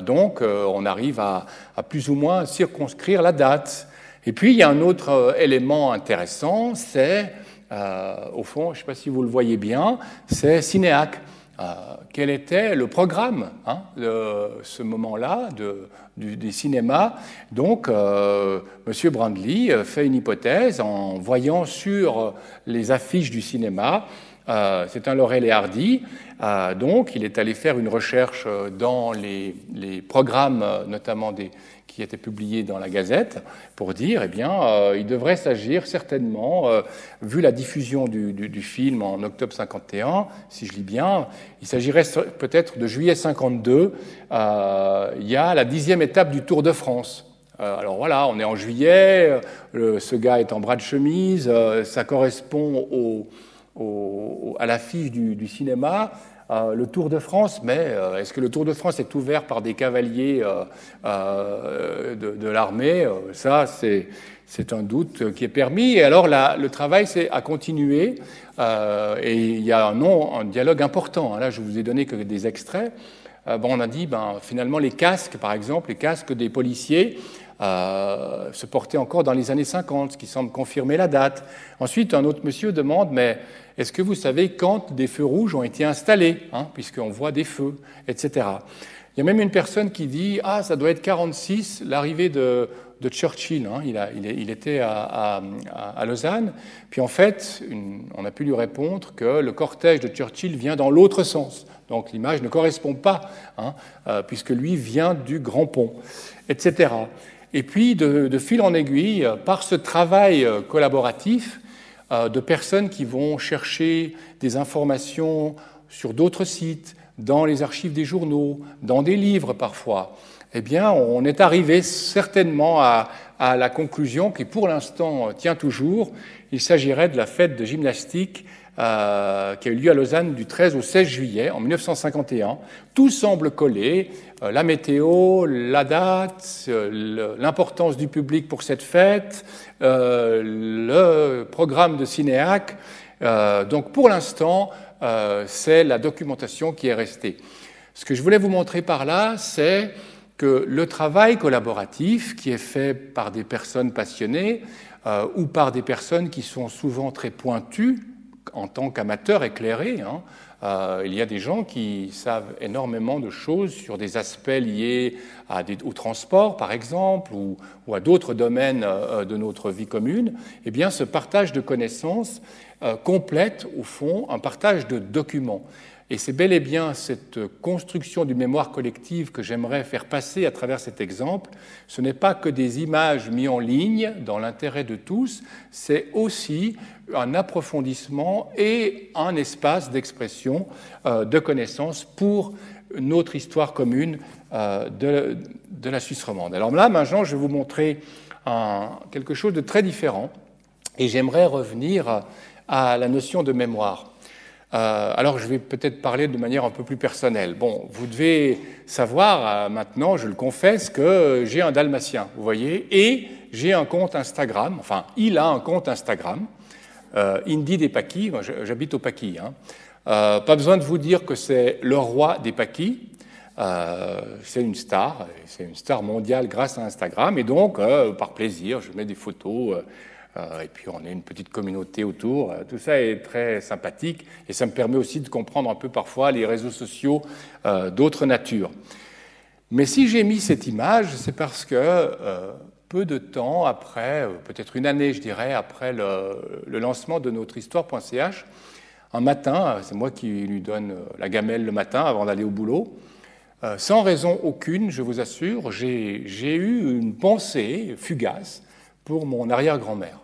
donc, on arrive à, plus ou moins circonscrire la date. Et puis, il y a un autre euh, élément intéressant, c'est, euh, au fond, je ne sais pas si vous le voyez bien, c'est Cinéac. Euh, quel était le programme hein, de ce moment-là du, du, cinéma Donc, euh, M. Brandley fait une hypothèse en voyant sur les affiches du cinéma euh, c'est un Laurel et Hardy. Euh, donc, il est allé faire une recherche dans les programmes, notamment des, qui étaient publiés dans la Gazette, pour dire, eh bien, euh, il devrait s'agir certainement, vu la diffusion du, film en octobre 51, si je lis bien, il s'agirait peut-être de juillet 52. il y a la dixième étape du Tour de France. Alors voilà, on est en juillet, ce gars est en bras de chemise, ça correspond au, à l'affiche du, du, cinéma, euh, le Tour de France, mais euh, est-ce que le Tour de France est ouvert par des cavaliers euh, de, l'armée Ça, c'est, c'est un doute qui est permis. Et alors, le travail a continué, et il y a un, non, un dialogue important. Là, je vous ai donné que des extraits. bon, on a dit, ben, finalement, les casques, par exemple, les casques des policiers, euh, se portaient encore dans les années 50, ce qui semble confirmer la date. Ensuite, un autre monsieur demande, mais est-ce que vous savez quand des feux rouges ont été installés, hein, puisqu'on voit des feux, etc. Il y a même une personne qui dit Ah, ça doit être 46, l'arrivée de, Churchill. Hein. Il, était à, Lausanne. Puis en fait, on a pu lui répondre que le cortège de Churchill vient dans l'autre sens. Donc l'image ne correspond pas, hein, euh, puisque lui vient du Grand Pont, etc. Et puis, de, fil en aiguille, par ce travail euh, collaboratif, euh, de personnes qui vont chercher des informations sur d'autres sites, dans les archives des journaux, dans des livres parfois, eh bien, on est arrivé certainement à la conclusion qui, pour l'instant, tient toujours. Il s'agirait de la fête de gymnastique euh, qui a eu lieu à Lausanne du 13 au 16 juillet en 1951. Tout semble coller. Euh, la météo, la date, euh, l'importance du public pour cette fête, euh, le programme de Cinéac. Donc, pour l'instant, c'est la documentation qui est restée. Ce que je voulais vous montrer par là, c'est que le travail collaboratif qui est fait par des personnes passionnées ou par des personnes qui sont souvent très pointues en tant qu'amateurs éclairés, hein, euh, il y a des gens qui savent énormément de choses sur des aspects liés au transport, par exemple, ou, ou à d'autres domaines euh, de notre vie commune. Eh bien, ce partage de connaissances euh, complète, au fond, un partage de documents. Et c'est bel et bien cette construction du mémoire collective que j'aimerais faire passer à travers cet exemple. Ce n'est pas que des images mises en ligne dans l'intérêt de tous, c'est aussi un approfondissement et un espace d'expression euh, de connaissances pour notre histoire commune euh, de, la Suisse romande. Alors là, maintenant, je vais vous montrer quelque chose de très différent et j'aimerais revenir à la notion de mémoire. Euh, alors je vais peut-être parler de manière un peu plus personnelle. Bon, vous devez savoir maintenant, je le confesse, que j'ai un dalmatien, vous voyez, et j'ai un compte Instagram, enfin il a un compte Instagram, euh, Indy des Paquis, j'habite au Paquis. Hein. Euh, pas besoin de vous dire que c'est le roi des Paquis, euh, c'est une star, c'est une star mondiale grâce à Instagram, et donc par plaisir, je mets des photos et puis on est une petite communauté autour. Tout ça est très sympathique et ça me permet aussi de comprendre un peu parfois les réseaux sociaux d'autres natures. Mais si j'ai mis cette image, c'est parce que peu de temps après, peut-être une année, je dirais, après le, lancement de notre histoire.ch, un matin, c'est moi qui lui donne la gamelle le matin avant d'aller au boulot, sans raison aucune, je vous assure, j'ai eu une pensée fugace pour mon arrière-grand-mère.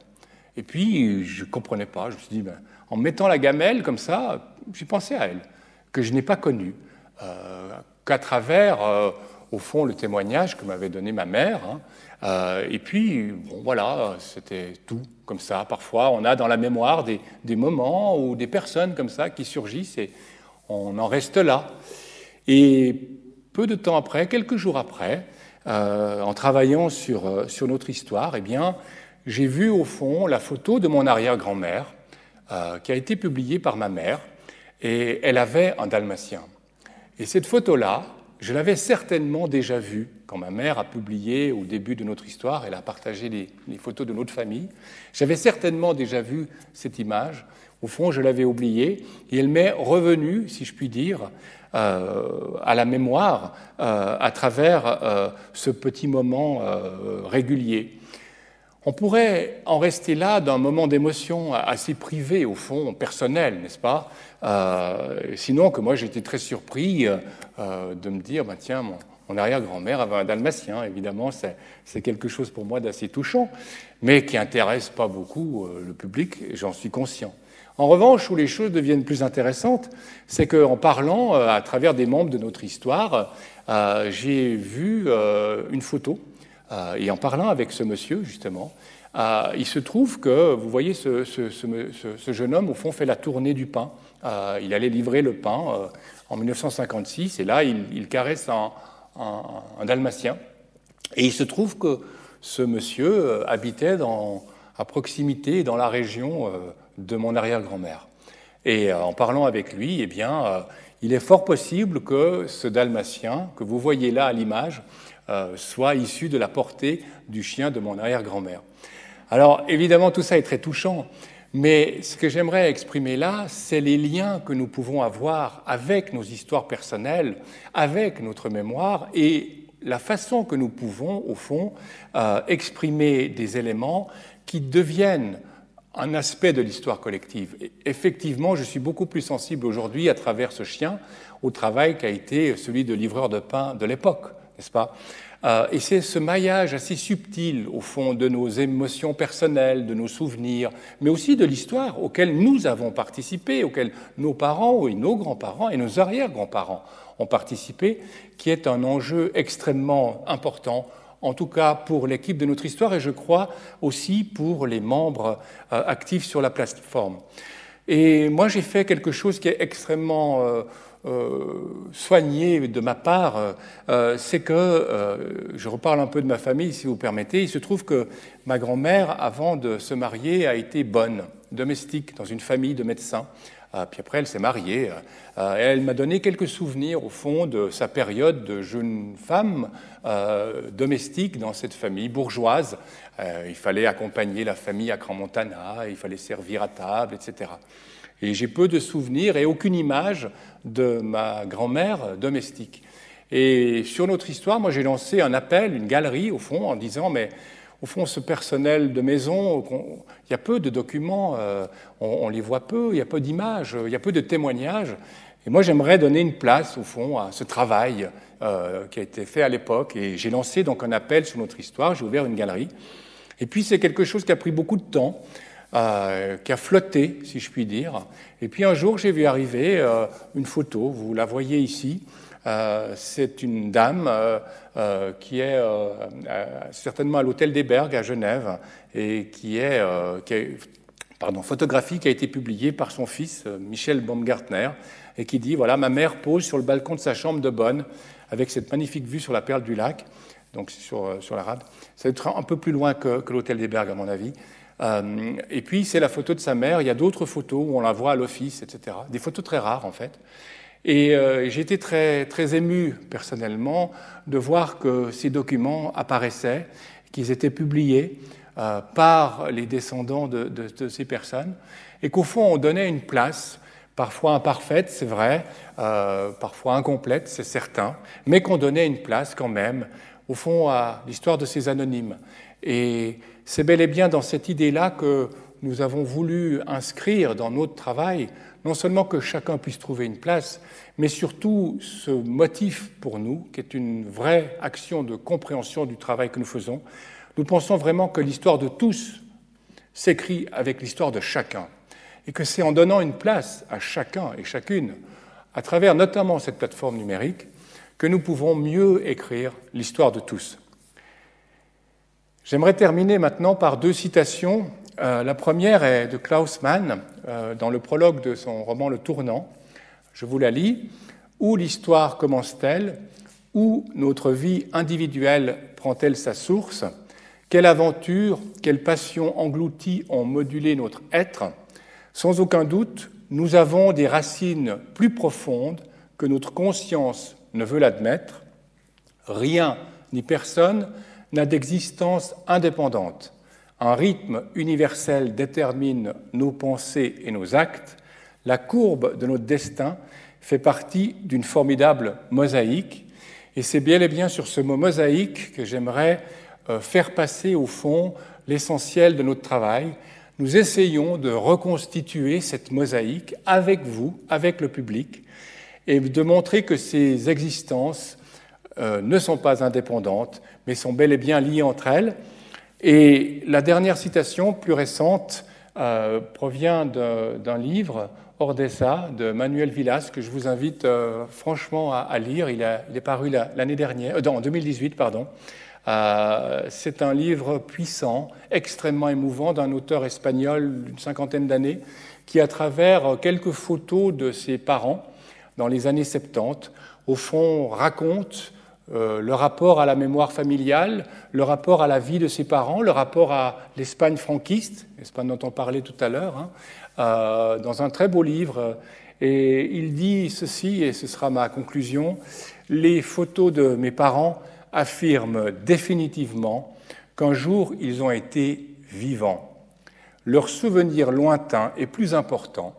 Et puis, je ne comprenais pas. Je me suis dit, ben, en mettant la gamelle comme ça, j'ai pensé à elle, que je n'ai pas connue, euh, qu'à travers, euh, au fond, le témoignage que m'avait donné ma mère. Hein. Euh, et puis, bon, voilà, c'était tout comme ça. Parfois, on a dans la mémoire des, moments ou des personnes comme ça qui surgissent et on en reste là. Et peu de temps après, quelques jours après, en travaillant sur, sur notre histoire, eh bien, j'ai vu au fond la photo de mon arrière-grand-mère euh, qui a été publiée par ma mère et elle avait un dalmatien. Et cette photo-là, je l'avais certainement déjà vue quand ma mère a publié au début de notre histoire, elle a partagé les, photos de notre famille. J'avais certainement déjà vu cette image. Au fond, je l'avais oubliée et elle m'est revenue, si je puis dire, euh, à la mémoire euh, à travers ce petit moment régulier. On pourrait en rester là d'un moment d'émotion assez privé, au fond, personnel, n'est-ce pas? euh, Sinon, que moi j'étais très surpris euh, de me dire, bah, tiens, mon, arrière-grand-mère avait un dalmatien, évidemment, c'est quelque chose pour moi d'assez touchant, mais qui intéresse pas beaucoup euh, le public, j'en suis conscient. En revanche, où les choses deviennent plus intéressantes, c'est qu'en parlant à travers des membres de notre histoire, j'ai vu une photo euh, et en parlant avec ce monsieur, justement, euh, il se trouve que, vous voyez, ce, jeune homme, au fond, fait la tournée du pain. Euh, il allait livrer le pain en 1956, et là, il, caresse un, dalmatien. Et il se trouve que ce monsieur habitait à proximité, dans la région de mon arrière-grand-mère. Et en parlant avec lui, eh bien, il est fort possible que ce dalmatien, que vous voyez là à l'image, euh, soit issu de la portée du chien de mon arrière-grand-mère. Alors évidemment, tout ça est très touchant, mais ce que j'aimerais exprimer là, c'est les liens que nous pouvons avoir avec nos histoires personnelles, avec notre mémoire et la façon que nous pouvons, au fond, euh, exprimer des éléments qui deviennent un aspect de l'histoire collective. effectivement, je suis beaucoup plus sensible aujourd'hui, à travers ce chien, au travail qui a été celui de livreur de pain de l'époque n'est-ce pas? Et c'est ce maillage assez subtil, au fond, de nos émotions personnelles, de nos souvenirs, mais aussi de l'histoire auquel nous avons participé, auquel nos parents, et nos grands-parents et nos arrière-grands-parents ont participé, qui est un enjeu extrêmement important en tout cas pour l'équipe de notre histoire et je crois aussi pour les membres euh, actifs sur la plateforme. Et moi j'ai fait quelque chose qui est extrêmement euh, euh, soigné de ma part, euh, c'est que, euh, je reparle un peu de ma famille si vous permettez, il se trouve que ma grand-mère, avant de se marier, a été bonne, domestique, dans une famille de médecins. puis après, elle s'est mariée. elle m'a donné quelques souvenirs, au fond, de sa période de jeune femme domestique dans cette famille bourgeoise. il fallait accompagner la famille à Grand-Montana, il fallait servir à table, etc. Et j'ai peu de souvenirs et aucune image de ma grand-mère domestique. Et sur notre histoire, moi j'ai lancé un appel, une galerie au fond, en disant mais au fond ce personnel de maison, il y a peu de documents, euh, on, les voit peu, il y a peu d'images, il y a peu de témoignages. Et moi j'aimerais donner une place au fond à ce travail euh, qui a été fait à l'époque. Et j'ai lancé donc un appel sur notre histoire, j'ai ouvert une galerie. Et puis c'est quelque chose qui a pris beaucoup de temps. Euh, qui a flotté, si je puis dire. Et puis un jour, j'ai vu arriver euh, une photo, vous la voyez ici. Euh, c'est une dame qui est certainement à l'hôtel des Bergues à Genève et qui est, pardon, photographie qui a été publiée par son fils Michel Baumgartner et qui dit voilà ma mère pose sur le balcon de sa chambre de Bonn avec cette magnifique vue sur la perle du lac donc sur, sur la rade. Ça va être un peu plus loin que, l'hôtel des Bergues à mon avis. Euh, et puis c'est la photo de sa mère. Il y a d'autres photos où on la voit à l'office, etc. Des photos très rares en fait. Et euh, j'ai été très, très ému personnellement de voir que ces documents apparaissaient, qu'ils étaient publiés euh, par les descendants de, de, de, ces personnes, et qu'au fond on donnait une place, parfois imparfaite, c'est vrai, euh, parfois incomplète, c'est certain, mais qu'on donnait une place quand même au fond, à l'histoire de ces anonymes. Et c'est bel et bien dans cette idée-là que nous avons voulu inscrire dans notre travail non seulement que chacun puisse trouver une place, mais surtout ce motif pour nous, qui est une vraie action de compréhension du travail que nous faisons. Nous pensons vraiment que l'histoire de tous s'écrit avec l'histoire de chacun, et que c'est en donnant une place à chacun et chacune, à travers notamment cette plateforme numérique, que nous pouvons mieux écrire l'histoire de tous. J'aimerais terminer maintenant par deux citations. Euh, la première est de Klaus Mann, euh, dans le prologue de son roman Le Tournant. Je vous la lis. Où l'histoire commence-t-elle? Où notre vie individuelle prend-elle sa source? Quelle aventure, quelle passion engloutie ont modulé notre être? Sans aucun doute, nous avons des racines plus profondes que notre conscience ne veut l'admettre. Rien ni personne n'a d'existence indépendante. Un rythme universel détermine nos pensées et nos actes. La courbe de notre destin fait partie d'une formidable mosaïque. Et c'est bien et bien sur ce mot mosaïque que j'aimerais euh, faire passer au fond l'essentiel de notre travail. Nous essayons de reconstituer cette mosaïque avec vous, avec le public, et de montrer que ces existences euh, ne sont pas indépendantes, mais sont bel et bien liées entre elles. Et la dernière citation, plus récente, euh, provient d'un livre, Ordessa, de Manuel Villas, que je vous invite euh, franchement à, lire. Il, est paru l'année dernière, en 2018, pardon. C'est un livre puissant, extrêmement émouvant, d'un auteur espagnol d'une cinquantaine d'années, qui, à travers quelques photos de ses parents, dans les années 70, au fond, raconte euh, le rapport à la mémoire familiale, le rapport à la vie de ses parents, le rapport à l'Espagne franquiste, l'Espagne dont on parlait tout à l'heure, hein, euh, dans un très beau livre. Et il dit ceci, et ce sera ma conclusion, les photos de mes parents affirment définitivement qu'un jour ils ont été vivants. Leur souvenir lointain est plus important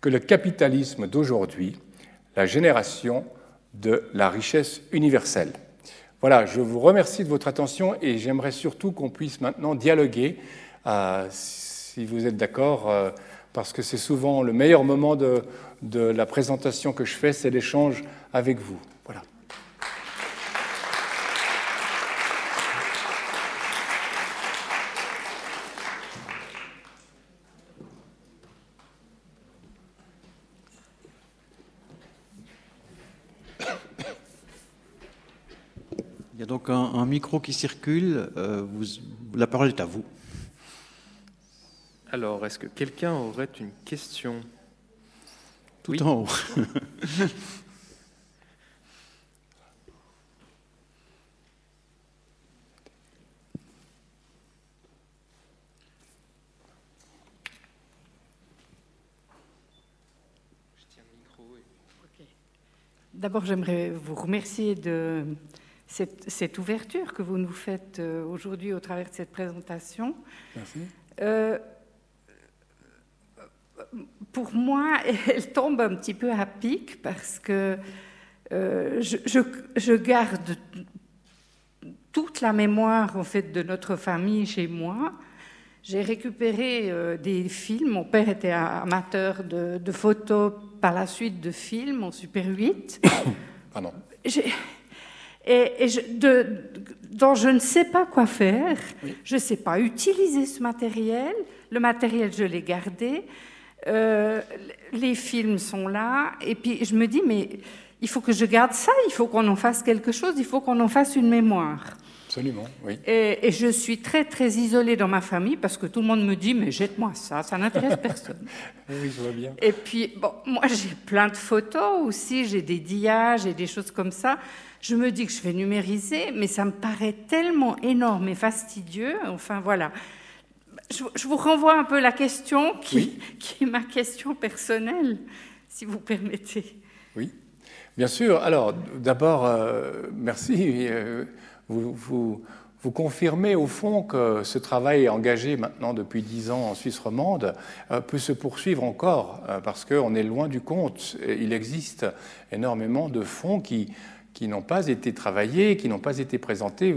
que le capitalisme d'aujourd'hui la génération de la richesse universelle. Voilà, je vous remercie de votre attention et j'aimerais surtout qu'on puisse maintenant dialoguer, euh, si vous êtes d'accord, euh, parce que c'est souvent le meilleur moment de, de la présentation que je fais, c'est l'échange avec vous. Voilà. Donc un, micro qui circule. Euh, la parole est à vous. Alors, est-ce que quelqu'un aurait une question? Tout en haut. D'abord, j'aimerais vous remercier de cette, ouverture que vous nous faites euh, aujourd'hui au travers de cette présentation. Merci. Euh, pour moi, elle tombe un petit peu à pic parce que euh, je, garde toute la mémoire en fait de notre famille chez moi. J'ai récupéré des films. Mon père était amateur de, de, photos, par la suite de films en Super 8. Pardon et, je, de, dont je ne sais pas quoi faire. Je ne sais pas utiliser ce matériel. Le matériel, je l'ai gardé. Euh, les films sont là. Et puis je me dis, mais il faut que je garde ça, il faut qu'on en fasse quelque chose, il faut qu'on en fasse une mémoire. Absolument, oui. Et, et, je suis très, très isolée dans ma famille parce que tout le monde me dit, mais jette-moi ça, ça n'intéresse personne. oui, je vois bien. Et puis, bon, moi, j'ai plein de photos aussi, j'ai des dias, j'ai des choses comme ça. Je me dis que je vais numériser, mais ça me paraît tellement énorme et fastidieux. Enfin, voilà. Je, vous renvoie un peu la question qui, qui, est ma question personnelle, si vous permettez. Oui, bien sûr. Alors, d'abord, euh, merci. Euh, vous, confirmez au fond que ce travail engagé maintenant depuis dix ans en Suisse romande euh, peut se poursuivre encore, parce qu'on est loin du compte. Il existe énormément de fonds qui qui n'ont pas été travaillés, qui n'ont pas été présentés,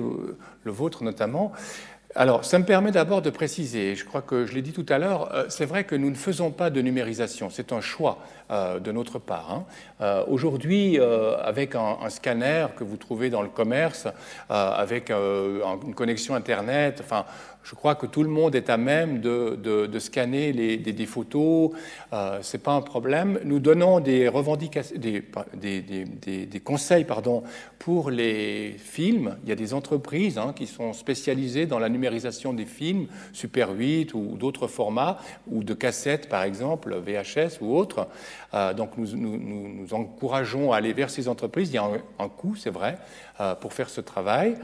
le vôtre notamment. Alors, ça me permet d'abord de préciser, je crois que je l'ai dit tout à l'heure, euh, c'est vrai que nous ne faisons pas de numérisation, c'est un choix euh, de notre part. Hein. Euh, aujourd'hui, avec un, scanner que vous trouvez dans le commerce, avec une connexion Internet, enfin, je crois que tout le monde est à même de, scanner des, photos, euh, ce n'est pas un problème. Nous donnons des, conseils pour les films. Il y a des entreprises hein, qui sont spécialisées dans la numérisation des films, Super 8 ou d'autres formats, ou de cassettes par exemple, VHS ou autres. Euh, donc nous, nous, encourageons à aller vers ces entreprises. Il y a un, coût, c'est vrai, euh, pour faire ce travail.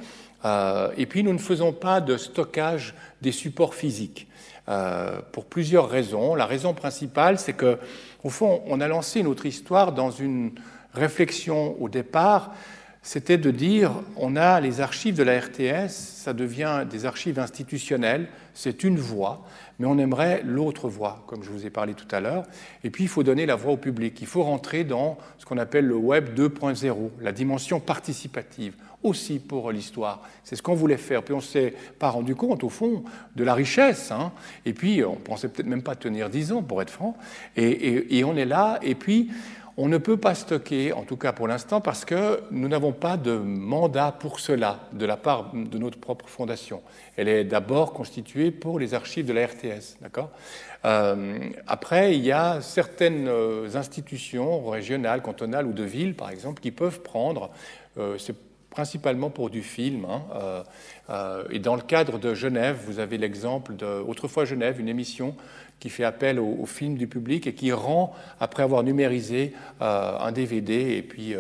Euh, et puis nous ne faisons pas de stockage des supports physiques euh, pour plusieurs raisons. La raison principale, c'est que, au fond, on a lancé notre histoire dans une réflexion au départ. C'était de dire, on a les archives de la RTS, ça devient des archives institutionnelles, c'est une voie, mais on aimerait l'autre voie, comme je vous ai parlé tout à l'heure. Et puis, il faut donner la voix au public. Il faut rentrer dans ce qu'on appelle le Web 2.0, la dimension participative aussi pour l'histoire. C'est ce qu'on voulait faire. Puis on ne s'est pas rendu compte, au fond, de la richesse. Hein. Et puis on pensait peut-être même pas tenir dix ans, pour être franc. Et, on est là. Et puis on ne peut pas stocker, en tout cas pour l'instant, parce que nous n'avons pas de mandat pour cela de la part de notre propre fondation. Elle est d'abord constituée pour les archives de la RTS, d'accord? Euh, Après, il y a certaines euh, institutions régionales, cantonales ou de villes, par exemple, qui peuvent prendre. Euh, principalement pour du film. Hein, euh, euh, et dans le cadre de Genève, vous avez l'exemple de Autrefois Genève, une émission qui fait appel au, film du public et qui rend, après avoir numérisé euh, un DVD, et puis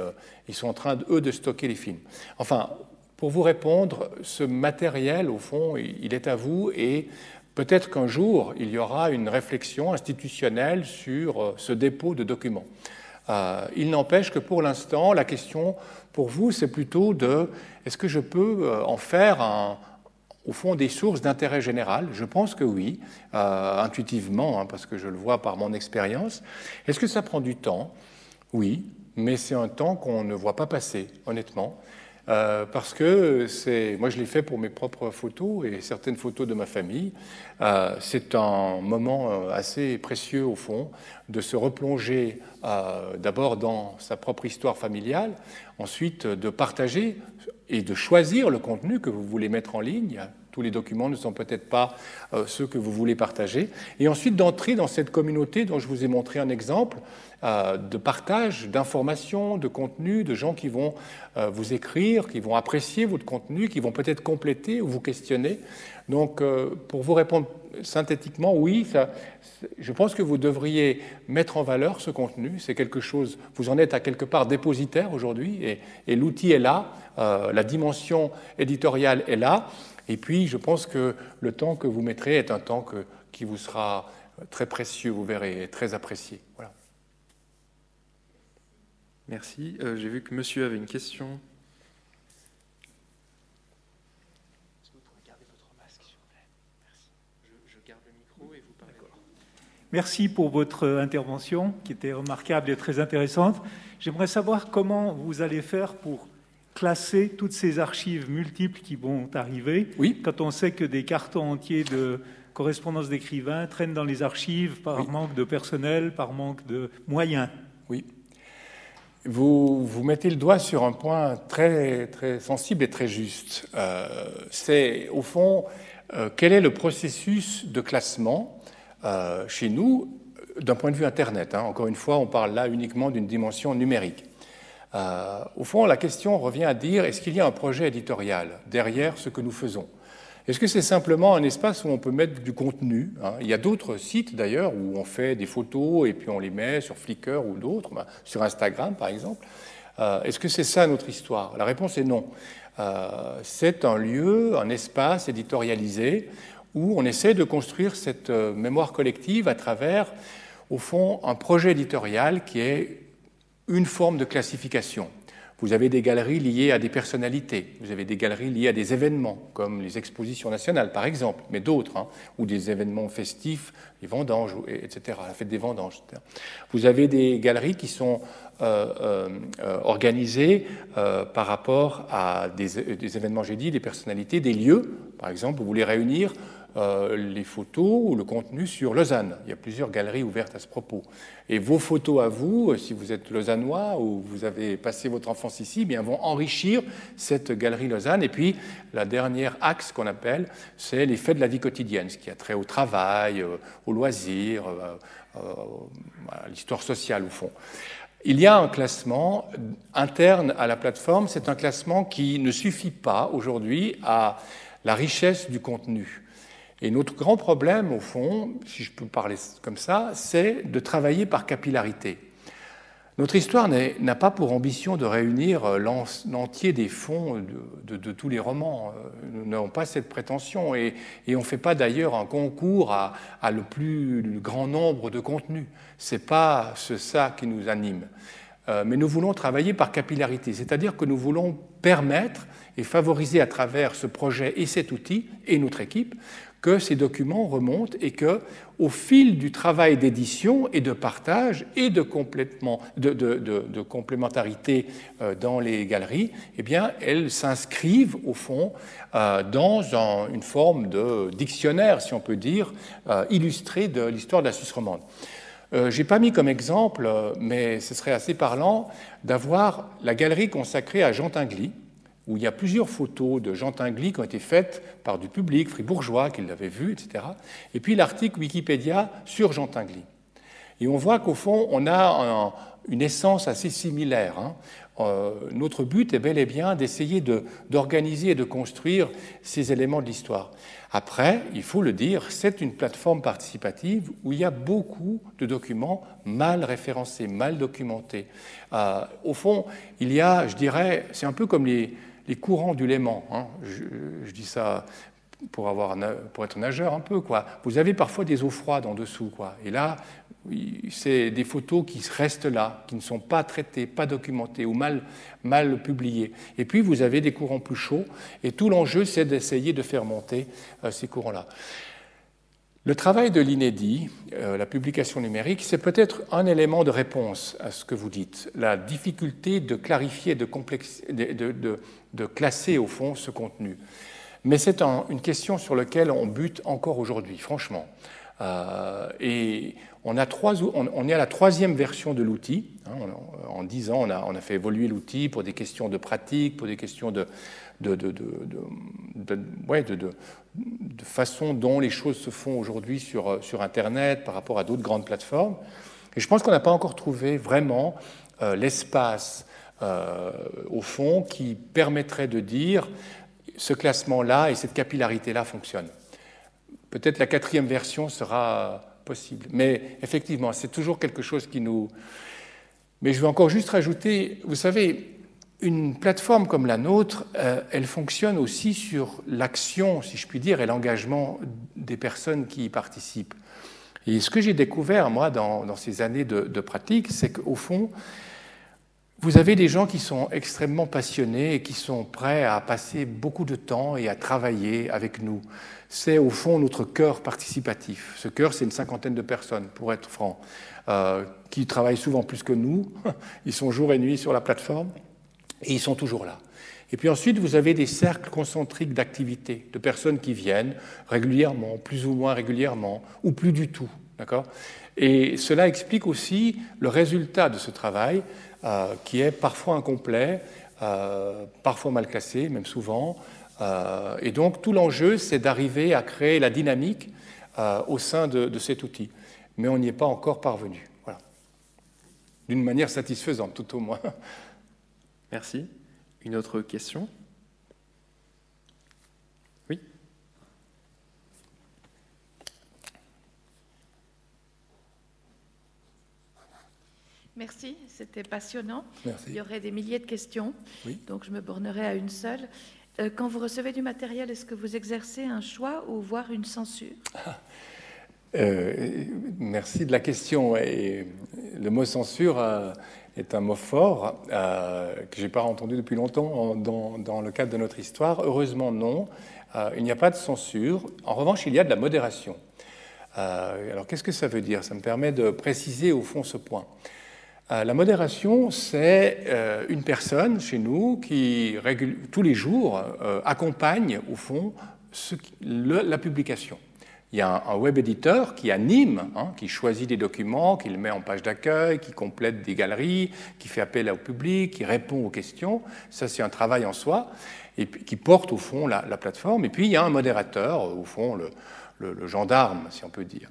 ils sont en train, eux, de stocker les films. Enfin, pour vous répondre, ce matériel, au fond, il est à vous et peut-être qu'un jour, il y aura une réflexion institutionnelle sur ce dépôt de documents. il n'empêche que pour l'instant, la question pour vous, c'est plutôt de est-ce que je peux euh, en faire au fond des sources d'intérêt général? Je pense que oui, euh, intuitivement, hein, parce que je le vois par mon expérience. Est-ce que ça prend du temps? Oui, mais c'est un temps qu'on ne voit pas passer, honnêtement. Euh, parce que c'est, moi je l'ai fait pour mes propres photos et certaines photos de ma famille. Euh, c'est un moment euh, assez précieux au fond de se replonger d'abord dans sa propre histoire familiale, ensuite de partager et de choisir le contenu que vous voulez mettre en ligne. Tous les documents ne sont peut-être pas ceux que vous voulez partager. Et ensuite d'entrer dans cette communauté dont je vous ai montré un exemple, euh, de partage d'informations, de contenu, de gens qui vont euh, vous écrire, qui vont apprécier votre contenu, qui vont peut-être compléter ou vous questionner. Donc, euh, pour vous répondre synthétiquement, oui, je pense que vous devriez mettre en valeur ce contenu. C'est quelque chose, vous en êtes à quelque part dépositaire aujourd'hui, et l'outil est là, la dimension éditoriale est là, et puis je pense que le temps que vous mettrez est un temps que, qui vous sera très précieux, vous verrez, et très apprécié. Voilà. Merci. Euh, j'ai vu que monsieur avait une question. Est-ce que vous pouvez garder votre masque, s'il vous plaît? Merci. Je, garde le micro et vous parlez. Merci pour votre intervention qui était remarquable et très intéressante. J'aimerais savoir comment vous allez faire pour classer toutes ces archives multiples qui vont arriver. Oui. Quand on sait que des cartons entiers de correspondance d'écrivains traînent dans les archives par manque de personnel, par manque de moyens. Oui. Vous, vous mettez le doigt sur un point très, très sensible et très juste. Euh, c'est, au fond, euh, quel est le processus de classement euh, chez nous d'un point de vue Internet hein. Encore une fois, on parle là uniquement d'une dimension numérique. Au fond, la question revient à dire, est-ce qu'il y a un projet éditorial derrière ce que nous faisons? Est-ce que c'est simplement un espace où on peut mettre du contenu hein? Il y a d'autres sites d'ailleurs où on fait des photos et puis on les met sur Flickr ou d'autres, ben, sur Instagram par exemple. Euh, est-ce que c'est ça notre histoire? La réponse est non. Euh, c'est un lieu, un espace éditorialisé où on essaie de construire cette euh, mémoire collective à travers, au fond, un projet éditorial qui est une forme de classification. Vous avez des galeries liées à des personnalités, vous avez des galeries liées à des événements, comme les expositions nationales par exemple, mais d'autres, hein, ou des événements festifs, les vendanges, etc., la fête des vendanges. Etc. Vous avez des galeries qui sont euh, euh, euh, organisées par rapport à des, des événements, j'ai dit, des personnalités, des lieux. Par exemple, vous voulez réunir euh, les photos ou le contenu sur Lausanne. Il y a plusieurs galeries ouvertes à ce propos. Et vos photos à vous, si vous êtes lausannois ou vous avez passé votre enfance ici, eh bien, vont enrichir cette galerie Lausanne. Et puis, la dernière axe qu'on appelle, c'est les faits de la vie quotidienne, ce qui a trait au travail, euh, aux loisirs, euh, à l'histoire sociale au fond. Il y a un classement interne à la plateforme. C'est un classement qui ne suffit pas aujourd'hui à la richesse du contenu. Et notre grand problème, au fond, si je peux parler comme ça, c'est de travailler par capillarité. Notre histoire n'a pas pour ambition de réunir euh, l'entier des fonds de, tous les romans. Euh, nous n'avons pas cette prétention et, on ne fait pas d'ailleurs un concours à, le plus grand nombre de contenus. Ce n'est pas ce, ça qui nous anime. Euh, mais nous voulons travailler par capillarité, c'est-à-dire que nous voulons permettre et favoriser à travers ce projet et cet outil et notre équipe que ces documents remontent et que, au fil du travail d'édition et de partage et de, complémentarité euh, dans les galeries, eh bien, elles s'inscrivent au fond euh, dans une forme de dictionnaire, si on peut dire, euh, illustré de l'histoire de la Suisse romande. Je n'ai pas mis comme exemple, mais ce serait assez parlant, d'avoir la galerie consacrée à Jean Tinguely, où il y a plusieurs photos de Jean Tinguely qui ont été faites par du public fribourgeois qui l'avait vu, etc. Et puis l'article Wikipédia sur Jean Tinguely. Et on voit qu'au fond, on a une essence assez similaire. Hein. Euh, notre but est bel et bien d'essayer d'organiser et de construire ces éléments de l'histoire. Après, il faut le dire, c'est une plateforme participative où il y a beaucoup de documents mal référencés, mal documentés. Euh, au fond, il y a, je dirais, c'est un peu comme les, les courants du Léman. Hein. Je, dis ça pour, être nageur un peu. Vous avez parfois des eaux froides en dessous. Et là, c'est des photos qui restent là, qui ne sont pas traitées, pas documentées ou mal, mal publiées. Et puis, vous avez des courants plus chauds. Et tout l'enjeu, c'est d'essayer de faire monter euh, ces courants-là. Le travail de l'inédit, euh, la publication numérique, c'est peut-être un élément de réponse à ce que vous dites, la difficulté de clarifier, de, de, classer au fond ce contenu. Mais c'est une question sur laquelle on bute encore aujourd'hui, franchement. Euh, et on, a est à la troisième version de l'outil. Hein, en dix ans, on a, fait évoluer l'outil pour des questions de pratique, pour des questions de, de, façon dont les choses se font aujourd'hui sur, sur Internet par rapport à d'autres grandes plateformes. Et je pense qu'on n'a pas encore trouvé vraiment euh, l'espace, euh, au fond, qui permettrait de dire ce classement-là et cette capillarité-là fonctionnent. Peut-être la quatrième version sera possible. Mais effectivement, c'est toujours quelque chose qui nous... Mais je veux encore juste rajouter, vous savez, une plateforme comme la nôtre, euh, elle fonctionne aussi sur l'action, si je puis dire, et l'engagement des personnes qui y participent. Et ce que j'ai découvert, moi, dans, ces années de, pratique, c'est qu'au fond, vous avez des gens qui sont extrêmement passionnés et qui sont prêts à passer beaucoup de temps et à travailler avec nous. C'est au fond notre cœur participatif. Ce cœur, c'est une cinquantaine de personnes, pour être franc, euh, qui travaillent souvent plus que nous. Ils sont jour et nuit sur la plateforme et ils sont toujours là. Et puis ensuite, vous avez des cercles concentriques d'activités, de personnes qui viennent régulièrement, plus ou moins régulièrement, ou plus du tout. D'accord? Et cela explique aussi le résultat de ce travail, euh, qui est parfois incomplet, euh, parfois mal classé, même souvent. Euh, et donc, tout l'enjeu, c'est d'arriver à créer la dynamique au sein de, de, cet outil. Mais on n'y est pas encore parvenu. Voilà. D'une manière satisfaisante, tout au moins. Merci. Une autre question? Oui Merci, c'était passionnant. Merci. Il y aurait des milliers de questions, donc je me bornerai à une seule. Euh, quand vous recevez du matériel, est-ce que vous exercez un choix ou voire une censure? Euh, Merci de la question. Et le mot censure est un mot fort euh, que je n'ai pas entendu depuis longtemps dans, dans, le cadre de notre histoire. Heureusement, non. Euh, il n'y a pas de censure. En revanche, il y a de la modération. Euh, alors, qu'est-ce que ça veut dire? Ça me permet de préciser au fond ce point. la modération, c'est une personne chez nous qui, tous les jours, accompagne au fond la publication. Il y a un, web éditeur qui anime, hein, qui choisit des documents, qui le met en page d'accueil, qui complète des galeries, qui fait appel au public, qui répond aux questions. Ça, c'est un travail en soi, et qui porte au fond la, plateforme. Et puis, il y a un modérateur, au fond, le gendarme, si on peut dire.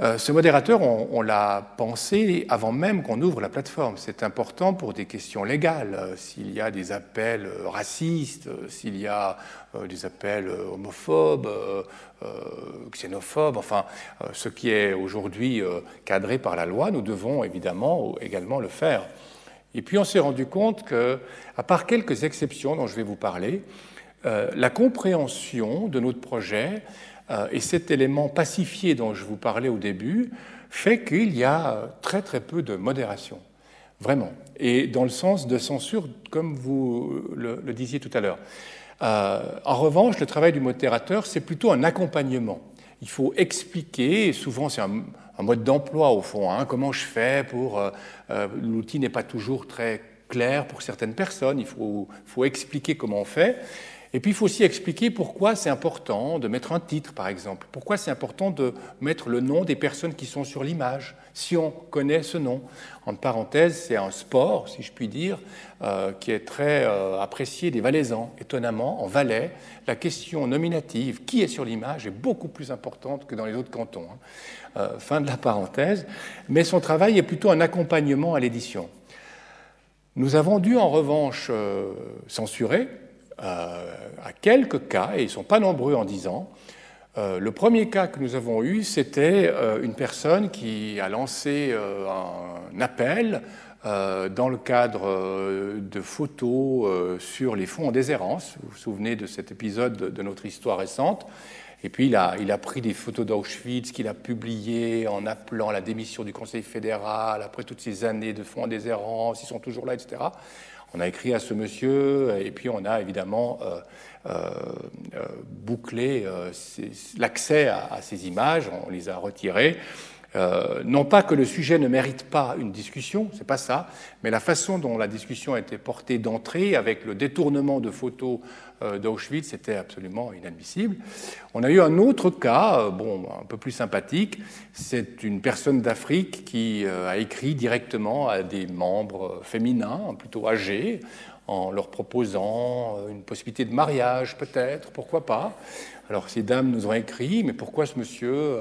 Euh, ce modérateur, on, l'a pensé avant même qu'on ouvre la plateforme. C'est important pour des questions légales. Euh, s'il y a des appels euh, racistes, s'il y a des appels homophobes, xénophobes, enfin, ce qui est aujourd'hui cadré par la loi, nous devons évidemment également le faire. Et puis on s'est rendu compte que, à part quelques exceptions dont je vais vous parler, la compréhension de notre projet et cet élément pacifié dont je vous parlais au début fait qu'il y a très très peu de modération, vraiment, et dans le sens de censure, comme vous le, disiez tout à l'heure. Euh, en revanche, le travail du modérateur, c'est plutôt un accompagnement. Il faut expliquer, et souvent c'est un, mode d'emploi au fond, hein, comment je fais pour... Euh, l'outil n'est pas toujours très clair pour certaines personnes, il faut expliquer comment on fait. Et puis il faut aussi expliquer pourquoi c'est important de mettre un titre, par exemple. Pourquoi c'est important de mettre le nom des personnes qui sont sur l'image, si on connaît ce nom. En parenthèse, c'est un sport, si je puis dire, euh, qui est très euh, apprécié des Valaisans. Étonnamment, en Valais, la question nominative, qui est sur l'image, est beaucoup plus importante que dans les autres cantons. Hein. Euh, fin de la parenthèse. Mais son travail est plutôt un accompagnement à l'édition. Nous avons dû en revanche censurer à quelques cas, et ils ne sont pas nombreux en dix ans. Euh, le premier cas que nous avons eu, c'était euh, une personne qui a lancé un appel dans le cadre de photos sur les fonds en déshérence. Vous vous souvenez de cet épisode de notre histoire récente? Et puis il a, pris des photos d'Auschwitz qu'il a publiées en appelant la démission du Conseil fédéral après toutes ces années de fonds en déshérence, ils sont toujours là, etc. On a écrit à ce monsieur et puis on a évidemment euh, euh, euh, bouclé l'accès à, ces images, on les a retirées. Non pas que le sujet ne mérite pas une discussion, c'est pas ça, mais la façon dont la discussion a été portée d'entrée, avec le détournement de photos euh, d'Auschwitz, c'était absolument inadmissible. On a eu un autre cas, euh, bon, un peu plus sympathique. C'est une personne d'Afrique qui euh, a écrit directement à des membres féminins, plutôt âgés, en leur proposant une possibilité de mariage, peut-être, pourquoi pas. Alors ces dames nous ont écrit, mais pourquoi ce monsieur,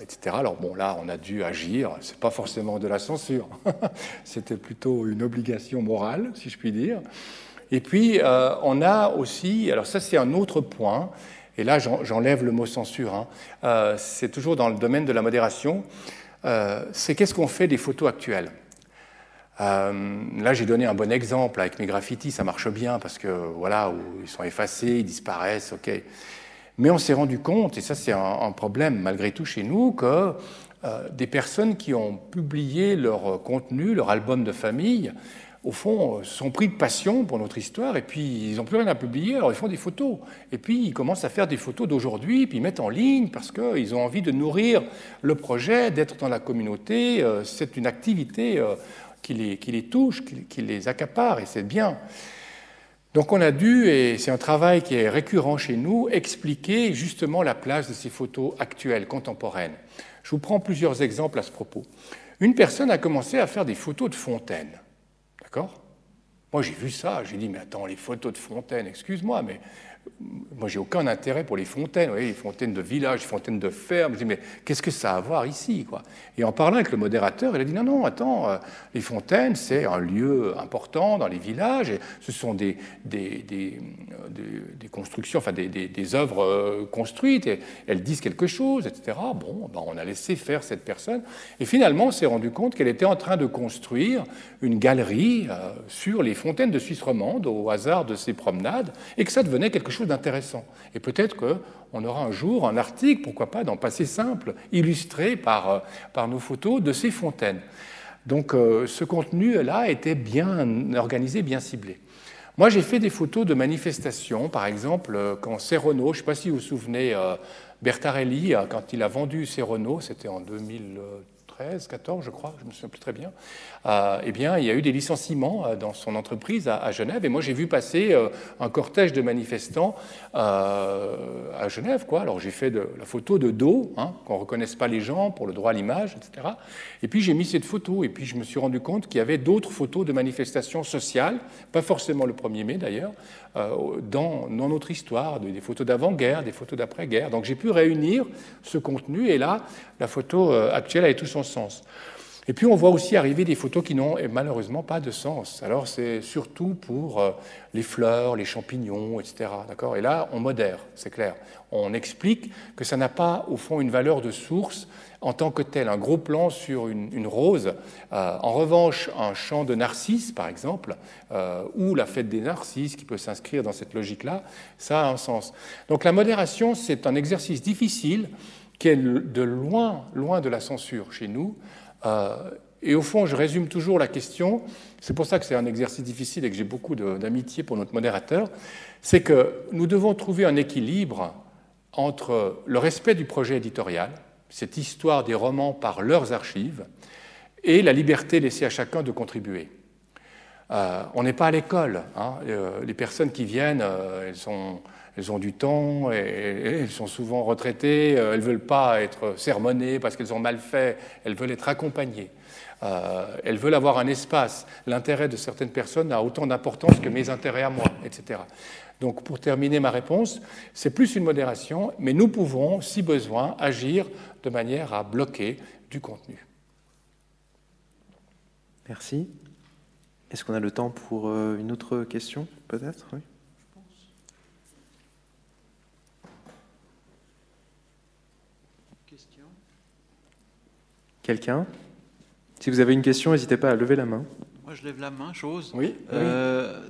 etc. Alors bon, là, on a dû agir. C'est pas forcément de la censure. C'était plutôt une obligation morale, si je puis dire. Et puis, euh, on a aussi, alors ça c'est un autre point, et là j'enlève le mot censure, hein. euh, c'est toujours dans le domaine de la modération, euh, c'est qu'est-ce qu'on fait des photos actuelles? Là, j'ai donné un bon exemple avec mes graffitis, ça marche bien parce que voilà, ils sont effacés, ils disparaissent, ok. Mais on s'est rendu compte, et ça c'est un, problème malgré tout chez nous, que des personnes qui ont publié leur contenu, leur album de famille, au fond, sont pris de passion pour notre histoire, et puis ils n'ont plus rien à publier, alors ils font des photos. Et puis ils commencent à faire des photos d'aujourd'hui, puis ils mettent en ligne parce qu'ils ont envie de nourrir le projet, d'être dans la communauté. Euh, c'est une activité euh, qui les, qui les touche, qui, les accapare, et c'est bien. Donc on a dû, et c'est un travail qui est récurrent chez nous, expliquer justement la place de ces photos actuelles, contemporaines. Je vous prends plusieurs exemples à ce propos. Une personne a commencé à faire des photos de fontaines. D'accord? Moi, j'ai vu ça, j'ai dit, mais attends, les photos de fontaines, excuse-moi, mais moi, j'ai aucun intérêt pour les fontaines, les fontaines de village, les fontaines de ferme. Je dis, mais qu'est-ce que ça a à voir ici quoi? Et en parlant avec le modérateur, il a dit, non, non, attends, euh, les fontaines, c'est un lieu important dans les villages, ce sont des, des, des, des constructions, enfin des, œuvres euh, construites, et elles disent quelque chose, etc. Bon, ben, on a laissé faire cette personne, et finalement, on s'est rendu compte qu'elle était en train de construire une galerie euh, sur les fontaines de Suisse romande, au hasard de ses promenades, et que ça devenait quelque chose d'intéressant. Et peut-être qu'on aura un jour un article, pourquoi pas, dans Passé simple, illustré par, euh, par nos photos de ces fontaines. Donc ce contenu-là était bien organisé, bien ciblé. Moi, j'ai fait des photos de manifestations, par exemple, quand Serrano, je ne sais pas si vous vous souvenez, Bertarelli, quand il a vendu Serrano, c'était en 2000. 13, 14, je crois, je ne me souviens plus très bien, euh, eh bien, il y a eu des licenciements euh, dans son entreprise à, Genève. Et moi, j'ai vu passer euh, un cortège de manifestants à Genève. Quoi. Alors, j'ai fait de, la photo de dos, hein, qu'on ne reconnaisse pas les gens pour le droit à l'image, etc. Et puis, j'ai mis cette photo. Et puis, je me suis rendu compte qu'il y avait d'autres photos de manifestations sociales, pas forcément le 1er mai d'ailleurs, dans, dans, notre histoire, des photos d'avant-guerre, des photos d'après-guerre. Donc, j'ai pu réunir ce contenu. Et là, la photo actuelle a tout son sens. Et puis on voit aussi arriver des photos qui n'ont malheureusement pas de sens. Alors c'est surtout pour euh, les fleurs, les champignons, etc. D'accord? Et là, on modère, c'est clair. On explique que ça n'a pas, au fond, une valeur de source en tant que tel. Un gros plan sur une, rose. Euh, en revanche, un champ de narcisses, par exemple, euh, ou la fête des narcisses, qui peut s'inscrire dans cette logique-là, ça a un sens. Donc la modération, c'est un exercice difficile qui est de loin, loin de la censure chez nous. Euh, et au fond, je résume toujours la question, c'est pour ça que c'est un exercice difficile et que j'ai beaucoup d'amitié pour notre modérateur, c'est que nous devons trouver un équilibre entre le respect du projet éditorial, cette histoire des romans par leurs archives, et la liberté laissée à chacun de contribuer. Euh, on n'est pas à l'école. Hein. Euh, les personnes qui viennent, elles sont elles ont du temps, et, elles sont souvent retraitées, euh, elles ne veulent pas être sermonnées parce qu'elles ont mal fait, elles veulent être accompagnées. Euh, elles veulent avoir un espace. L'intérêt de certaines personnes a autant d'importance que mes intérêts à moi, etc. Donc pour terminer ma réponse, c'est plus une modération, mais nous pouvons, si besoin, agir de manière à bloquer du contenu. Merci. Est-ce qu'on a le temps pour euh, une autre question, peut-être? Oui Quelqu'un? Si vous avez une question, n'hésitez pas à lever la main. Moi, je lève la main, chose. Oui. Euh,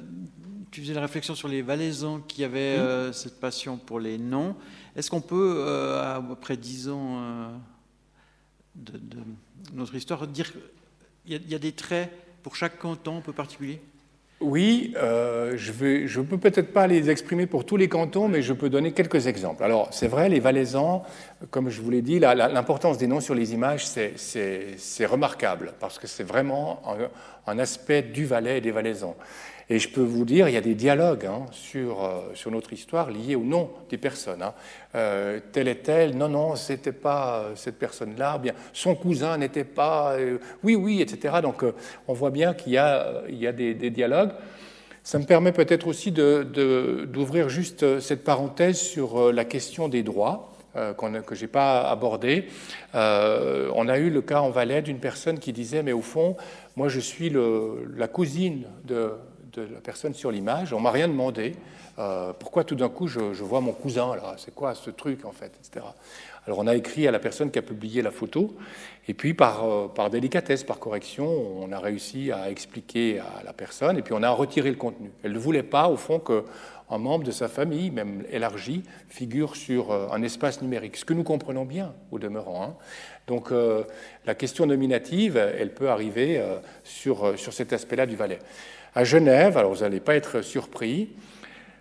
tu faisais la réflexion sur les Valaisans qui avaient euh, cette passion pour les noms. Est-ce qu'on peut, euh, après dix ans de, notre histoire, dire qu'il y, a des traits pour chaque canton un peu particulier oui, euh, je ne peux peut-être pas les exprimer pour tous les cantons, mais je peux donner quelques exemples. Alors, c'est vrai, les Valaisans, comme je vous l'ai dit, l'importance des noms sur les images, c'est remarquable, parce que c'est vraiment un, un, aspect du Valais et des Valaisans. Et je peux vous dire, il y a des dialogues hein, sur, euh, sur notre histoire liés au nom des personnes. Hein. Euh, tel et tel, non, non, c'était pas euh, cette personne-là, bien, son cousin n'était pas, oui, oui, etc. Donc on voit bien qu'il y a, il y a des, dialogues. Ça me permet peut-être aussi d'ouvrir juste cette parenthèse sur la question des droits. que je n'ai pas abordé. on a eu le cas en Valais d'une personne qui disait, mais au fond, moi je suis la cousine de, de la personne sur l'image. On m'a rien demandé. Euh, pourquoi tout d'un coup je, vois mon cousin là? C'est quoi ce truc en fait etc. Alors on a écrit à la personne qui a publié la photo, et puis par, euh, par délicatesse, par correction, on a réussi à expliquer à la personne, et puis on a retiré le contenu. Elle ne voulait pas, au fond, qu'un membre de sa famille, même élargi, figure sur euh, un espace numérique, ce que nous comprenons bien au demeurant. Hein. Donc la question nominative, elle peut arriver sur, sur cet aspect-là du Valais. À Genève, alors vous n'allez pas être surpris,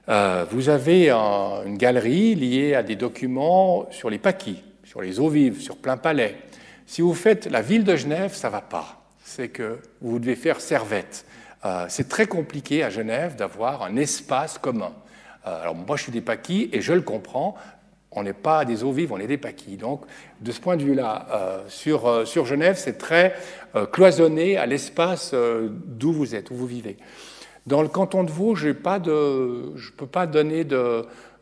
euh, vous avez une galerie liée à des documents sur les paquis, sur les eaux vives, sur plein palais. Si vous faites la ville de Genève, ça ne va pas. C'est que vous devez faire servette. Euh, c'est très compliqué à Genève d'avoir un espace commun. Euh, alors moi, je suis des paquis et je le comprends on n'est pas des eaux vives, on est des paquis. Donc, de ce point de vue-là, euh, sur, euh, sur, Genève, c'est très euh, cloisonné à l'espace d'où vous êtes, où vous vivez. Dans le canton de Vaud, je ne peux pas donner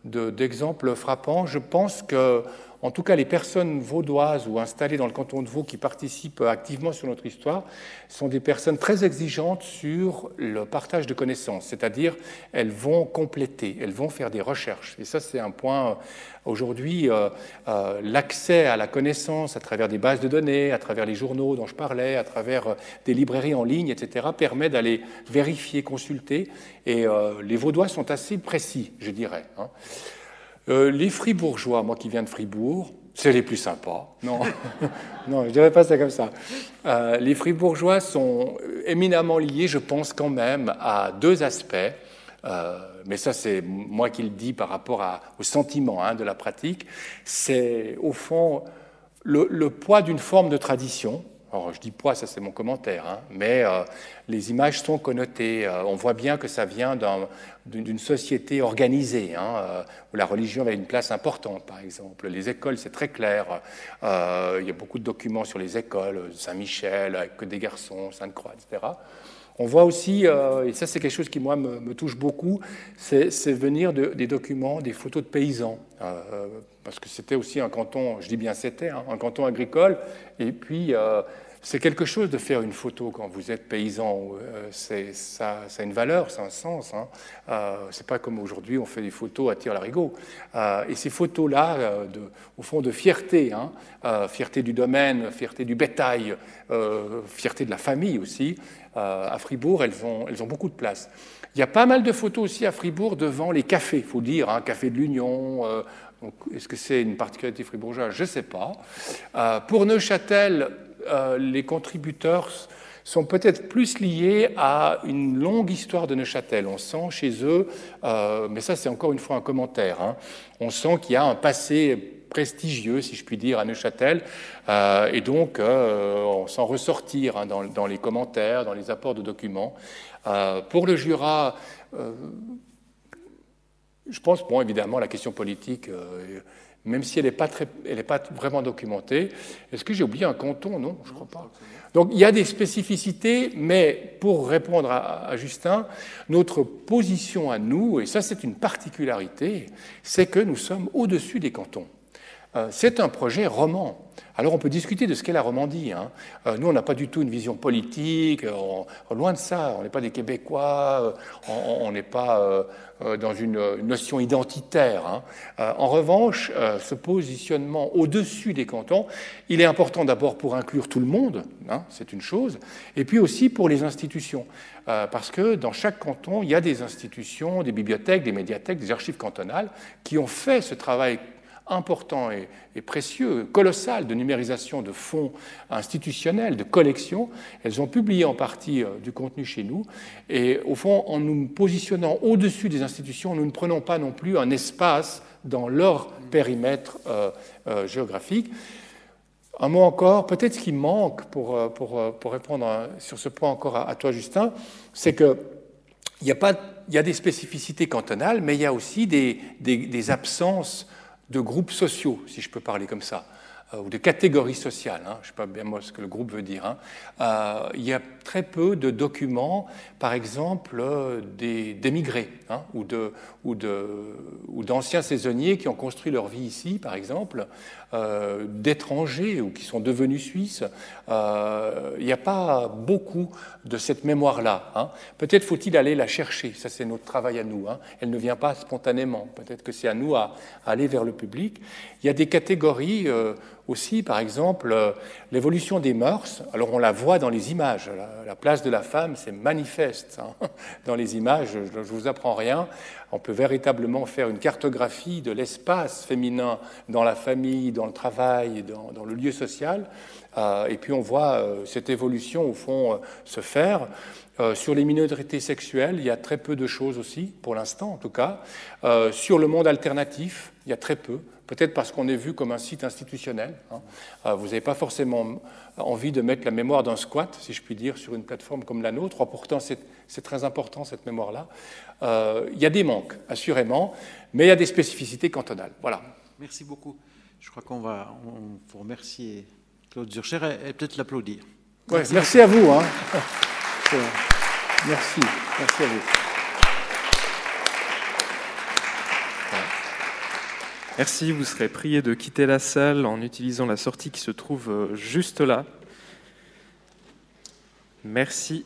d'exemple de, frappant. Je pense que en tout cas les personnes vaudoises ou installées dans le canton de Vaud qui participent activement sur notre histoire, sont des personnes très exigeantes sur le partage de connaissances, c'est-à-dire elles vont compléter, elles vont faire des recherches. Et ça, c'est un point aujourd'hui, euh, euh, l'accès à la connaissance à travers des bases de données, à travers les journaux dont je parlais, à travers euh, des librairies en ligne, etc., permet d'aller vérifier, consulter. Et les Vaudois sont assez précis, je dirais. Hein. Les Fribourgeois, moi qui viens de Fribourg, C'est les plus sympas. Non, non je ne dirais pas ça comme ça. Euh, les fribourgeois sont éminemment liés, je pense quand même, à deux aspects. Euh, mais ça, c'est moi qui le dis par rapport au sentiment hein, de la pratique. C'est au fond le poids d'une forme de tradition je dis poids, ça c'est mon commentaire, hein, mais euh, les images sont connotées. Euh, on voit bien que ça vient d'une société organisée, hein, euh, où la religion avait une place importante, par exemple. Les écoles, c'est très clair. il y a beaucoup de documents sur les écoles, Saint-Michel, que des garçons, Sainte-Croix, etc. On voit aussi, et ça c'est quelque chose qui moi me, touche beaucoup, c'est venir de, des documents, des photos de paysans parce que c'était aussi un canton, je dis bien c'était, hein, un canton agricole, et puis euh, c'est quelque chose de faire une photo quand vous êtes paysan, euh, ça, ça, a une valeur, ça a un sens. Hein. Euh, c'est pas comme aujourd'hui, on fait des photos à tir larigot. Euh, et ces photos-là, au fond, de fierté, hein, fierté du domaine, fierté du bétail, fierté de la famille aussi, à Fribourg, elles ont, beaucoup de place. Il y a pas mal de photos aussi à Fribourg devant les cafés, il faut dire, hein, Café de l'Union, est-ce que c'est une particularité fribourgeoise? Je ne sais pas. Euh, pour Neuchâtel, euh, les contributeurs sont peut-être plus liés à une longue histoire de Neuchâtel. On sent chez eux, euh, mais ça c'est encore une fois un commentaire, hein, on sent qu'il y a un passé prestigieux, si je puis dire, à Neuchâtel, et donc on sent ressortir hein, dans, les commentaires, dans les apports de documents. pour le Jura, je pense, bon, évidemment, la question politique, euh, même si elle n'est pas, pas vraiment documentée, est-ce que j'ai oublié un canton? Non, je ne crois pas. Donc il y a des spécificités, mais pour répondre à, Justin, notre position à nous, et ça c'est une particularité, c'est que nous sommes au-dessus des cantons. Euh, c'est un projet roman. Alors on peut discuter de ce qu'est la Romandie. Hein. Euh, nous, on n'a pas du tout une vision politique, loin de ça, on n'est pas des Québécois, on n'est pas euh, dans une, notion identitaire. Hein. Euh, en revanche, euh, ce positionnement au-dessus des cantons, il est important d'abord pour inclure tout le monde, hein, c'est une chose, et puis aussi pour les institutions. Parce que dans chaque canton, il y a des institutions, des bibliothèques, des médiathèques, des archives cantonales qui ont fait ce travail important et, précieux, colossal de numérisation de fonds institutionnels, de collections. Elles ont publié en partie euh, du contenu chez nous. Et au fond, en nous positionnant au-dessus des institutions, nous ne prenons pas non plus un espace dans leur périmètre euh, euh, géographique. Un mot encore, peut-être ce qui manque pour, pour, pour répondre sur ce point encore à, toi, Justin, c'est que il y, a y a des spécificités cantonales, mais il y a aussi des, des absences de groupes sociaux, si je peux parler comme ça, euh, ou de catégories sociales, hein, je ne sais pas bien moi ce que le groupe veut dire. Hein. Euh, il y a très peu de documents, par exemple, euh, d'émigrés hein, ou, de, ou, de, ou d'anciens saisonniers qui ont construit leur vie ici, par exemple, d'étrangers ou qui sont devenus suisses. il n'y a pas beaucoup de cette mémoire-là. Hein. Peut-être faut-il aller la chercher, ça c'est notre travail à nous. Hein. Elle ne vient pas spontanément, peut-être que c'est à nous à, aller vers le public. Il y a des catégories euh, aussi, par exemple, euh, l'évolution des mœurs. Alors on la voit dans les images. La, place de la femme, c'est manifeste hein. dans les images. Je ne vous apprends rien. On peut véritablement faire une cartographie de l'espace féminin dans la famille, dans le travail, dans, le lieu social. Euh, et puis on voit euh, cette évolution, au fond, se faire. sur les minorités sexuelles, il y a très peu de choses aussi, pour l'instant en tout cas. sur le monde alternatif, il y a très peu, peut-être parce qu'on est vu comme un site institutionnel. Hein. vous n'avez pas forcément envie de mettre la mémoire d'un squat, si je puis dire, sur une plateforme comme la nôtre. Pourtant, c'est très important, cette mémoire-là. il y a des manques, assurément, mais il y a des spécificités cantonales. Voilà. Merci beaucoup. Je crois qu'on va on, remercier Claude Zurcher et, peut-être l'applaudir. merci. à vous. Hein. Merci, merci à vous. Merci, vous serez prié de quitter la salle en utilisant la sortie qui se trouve euh, juste là. Merci.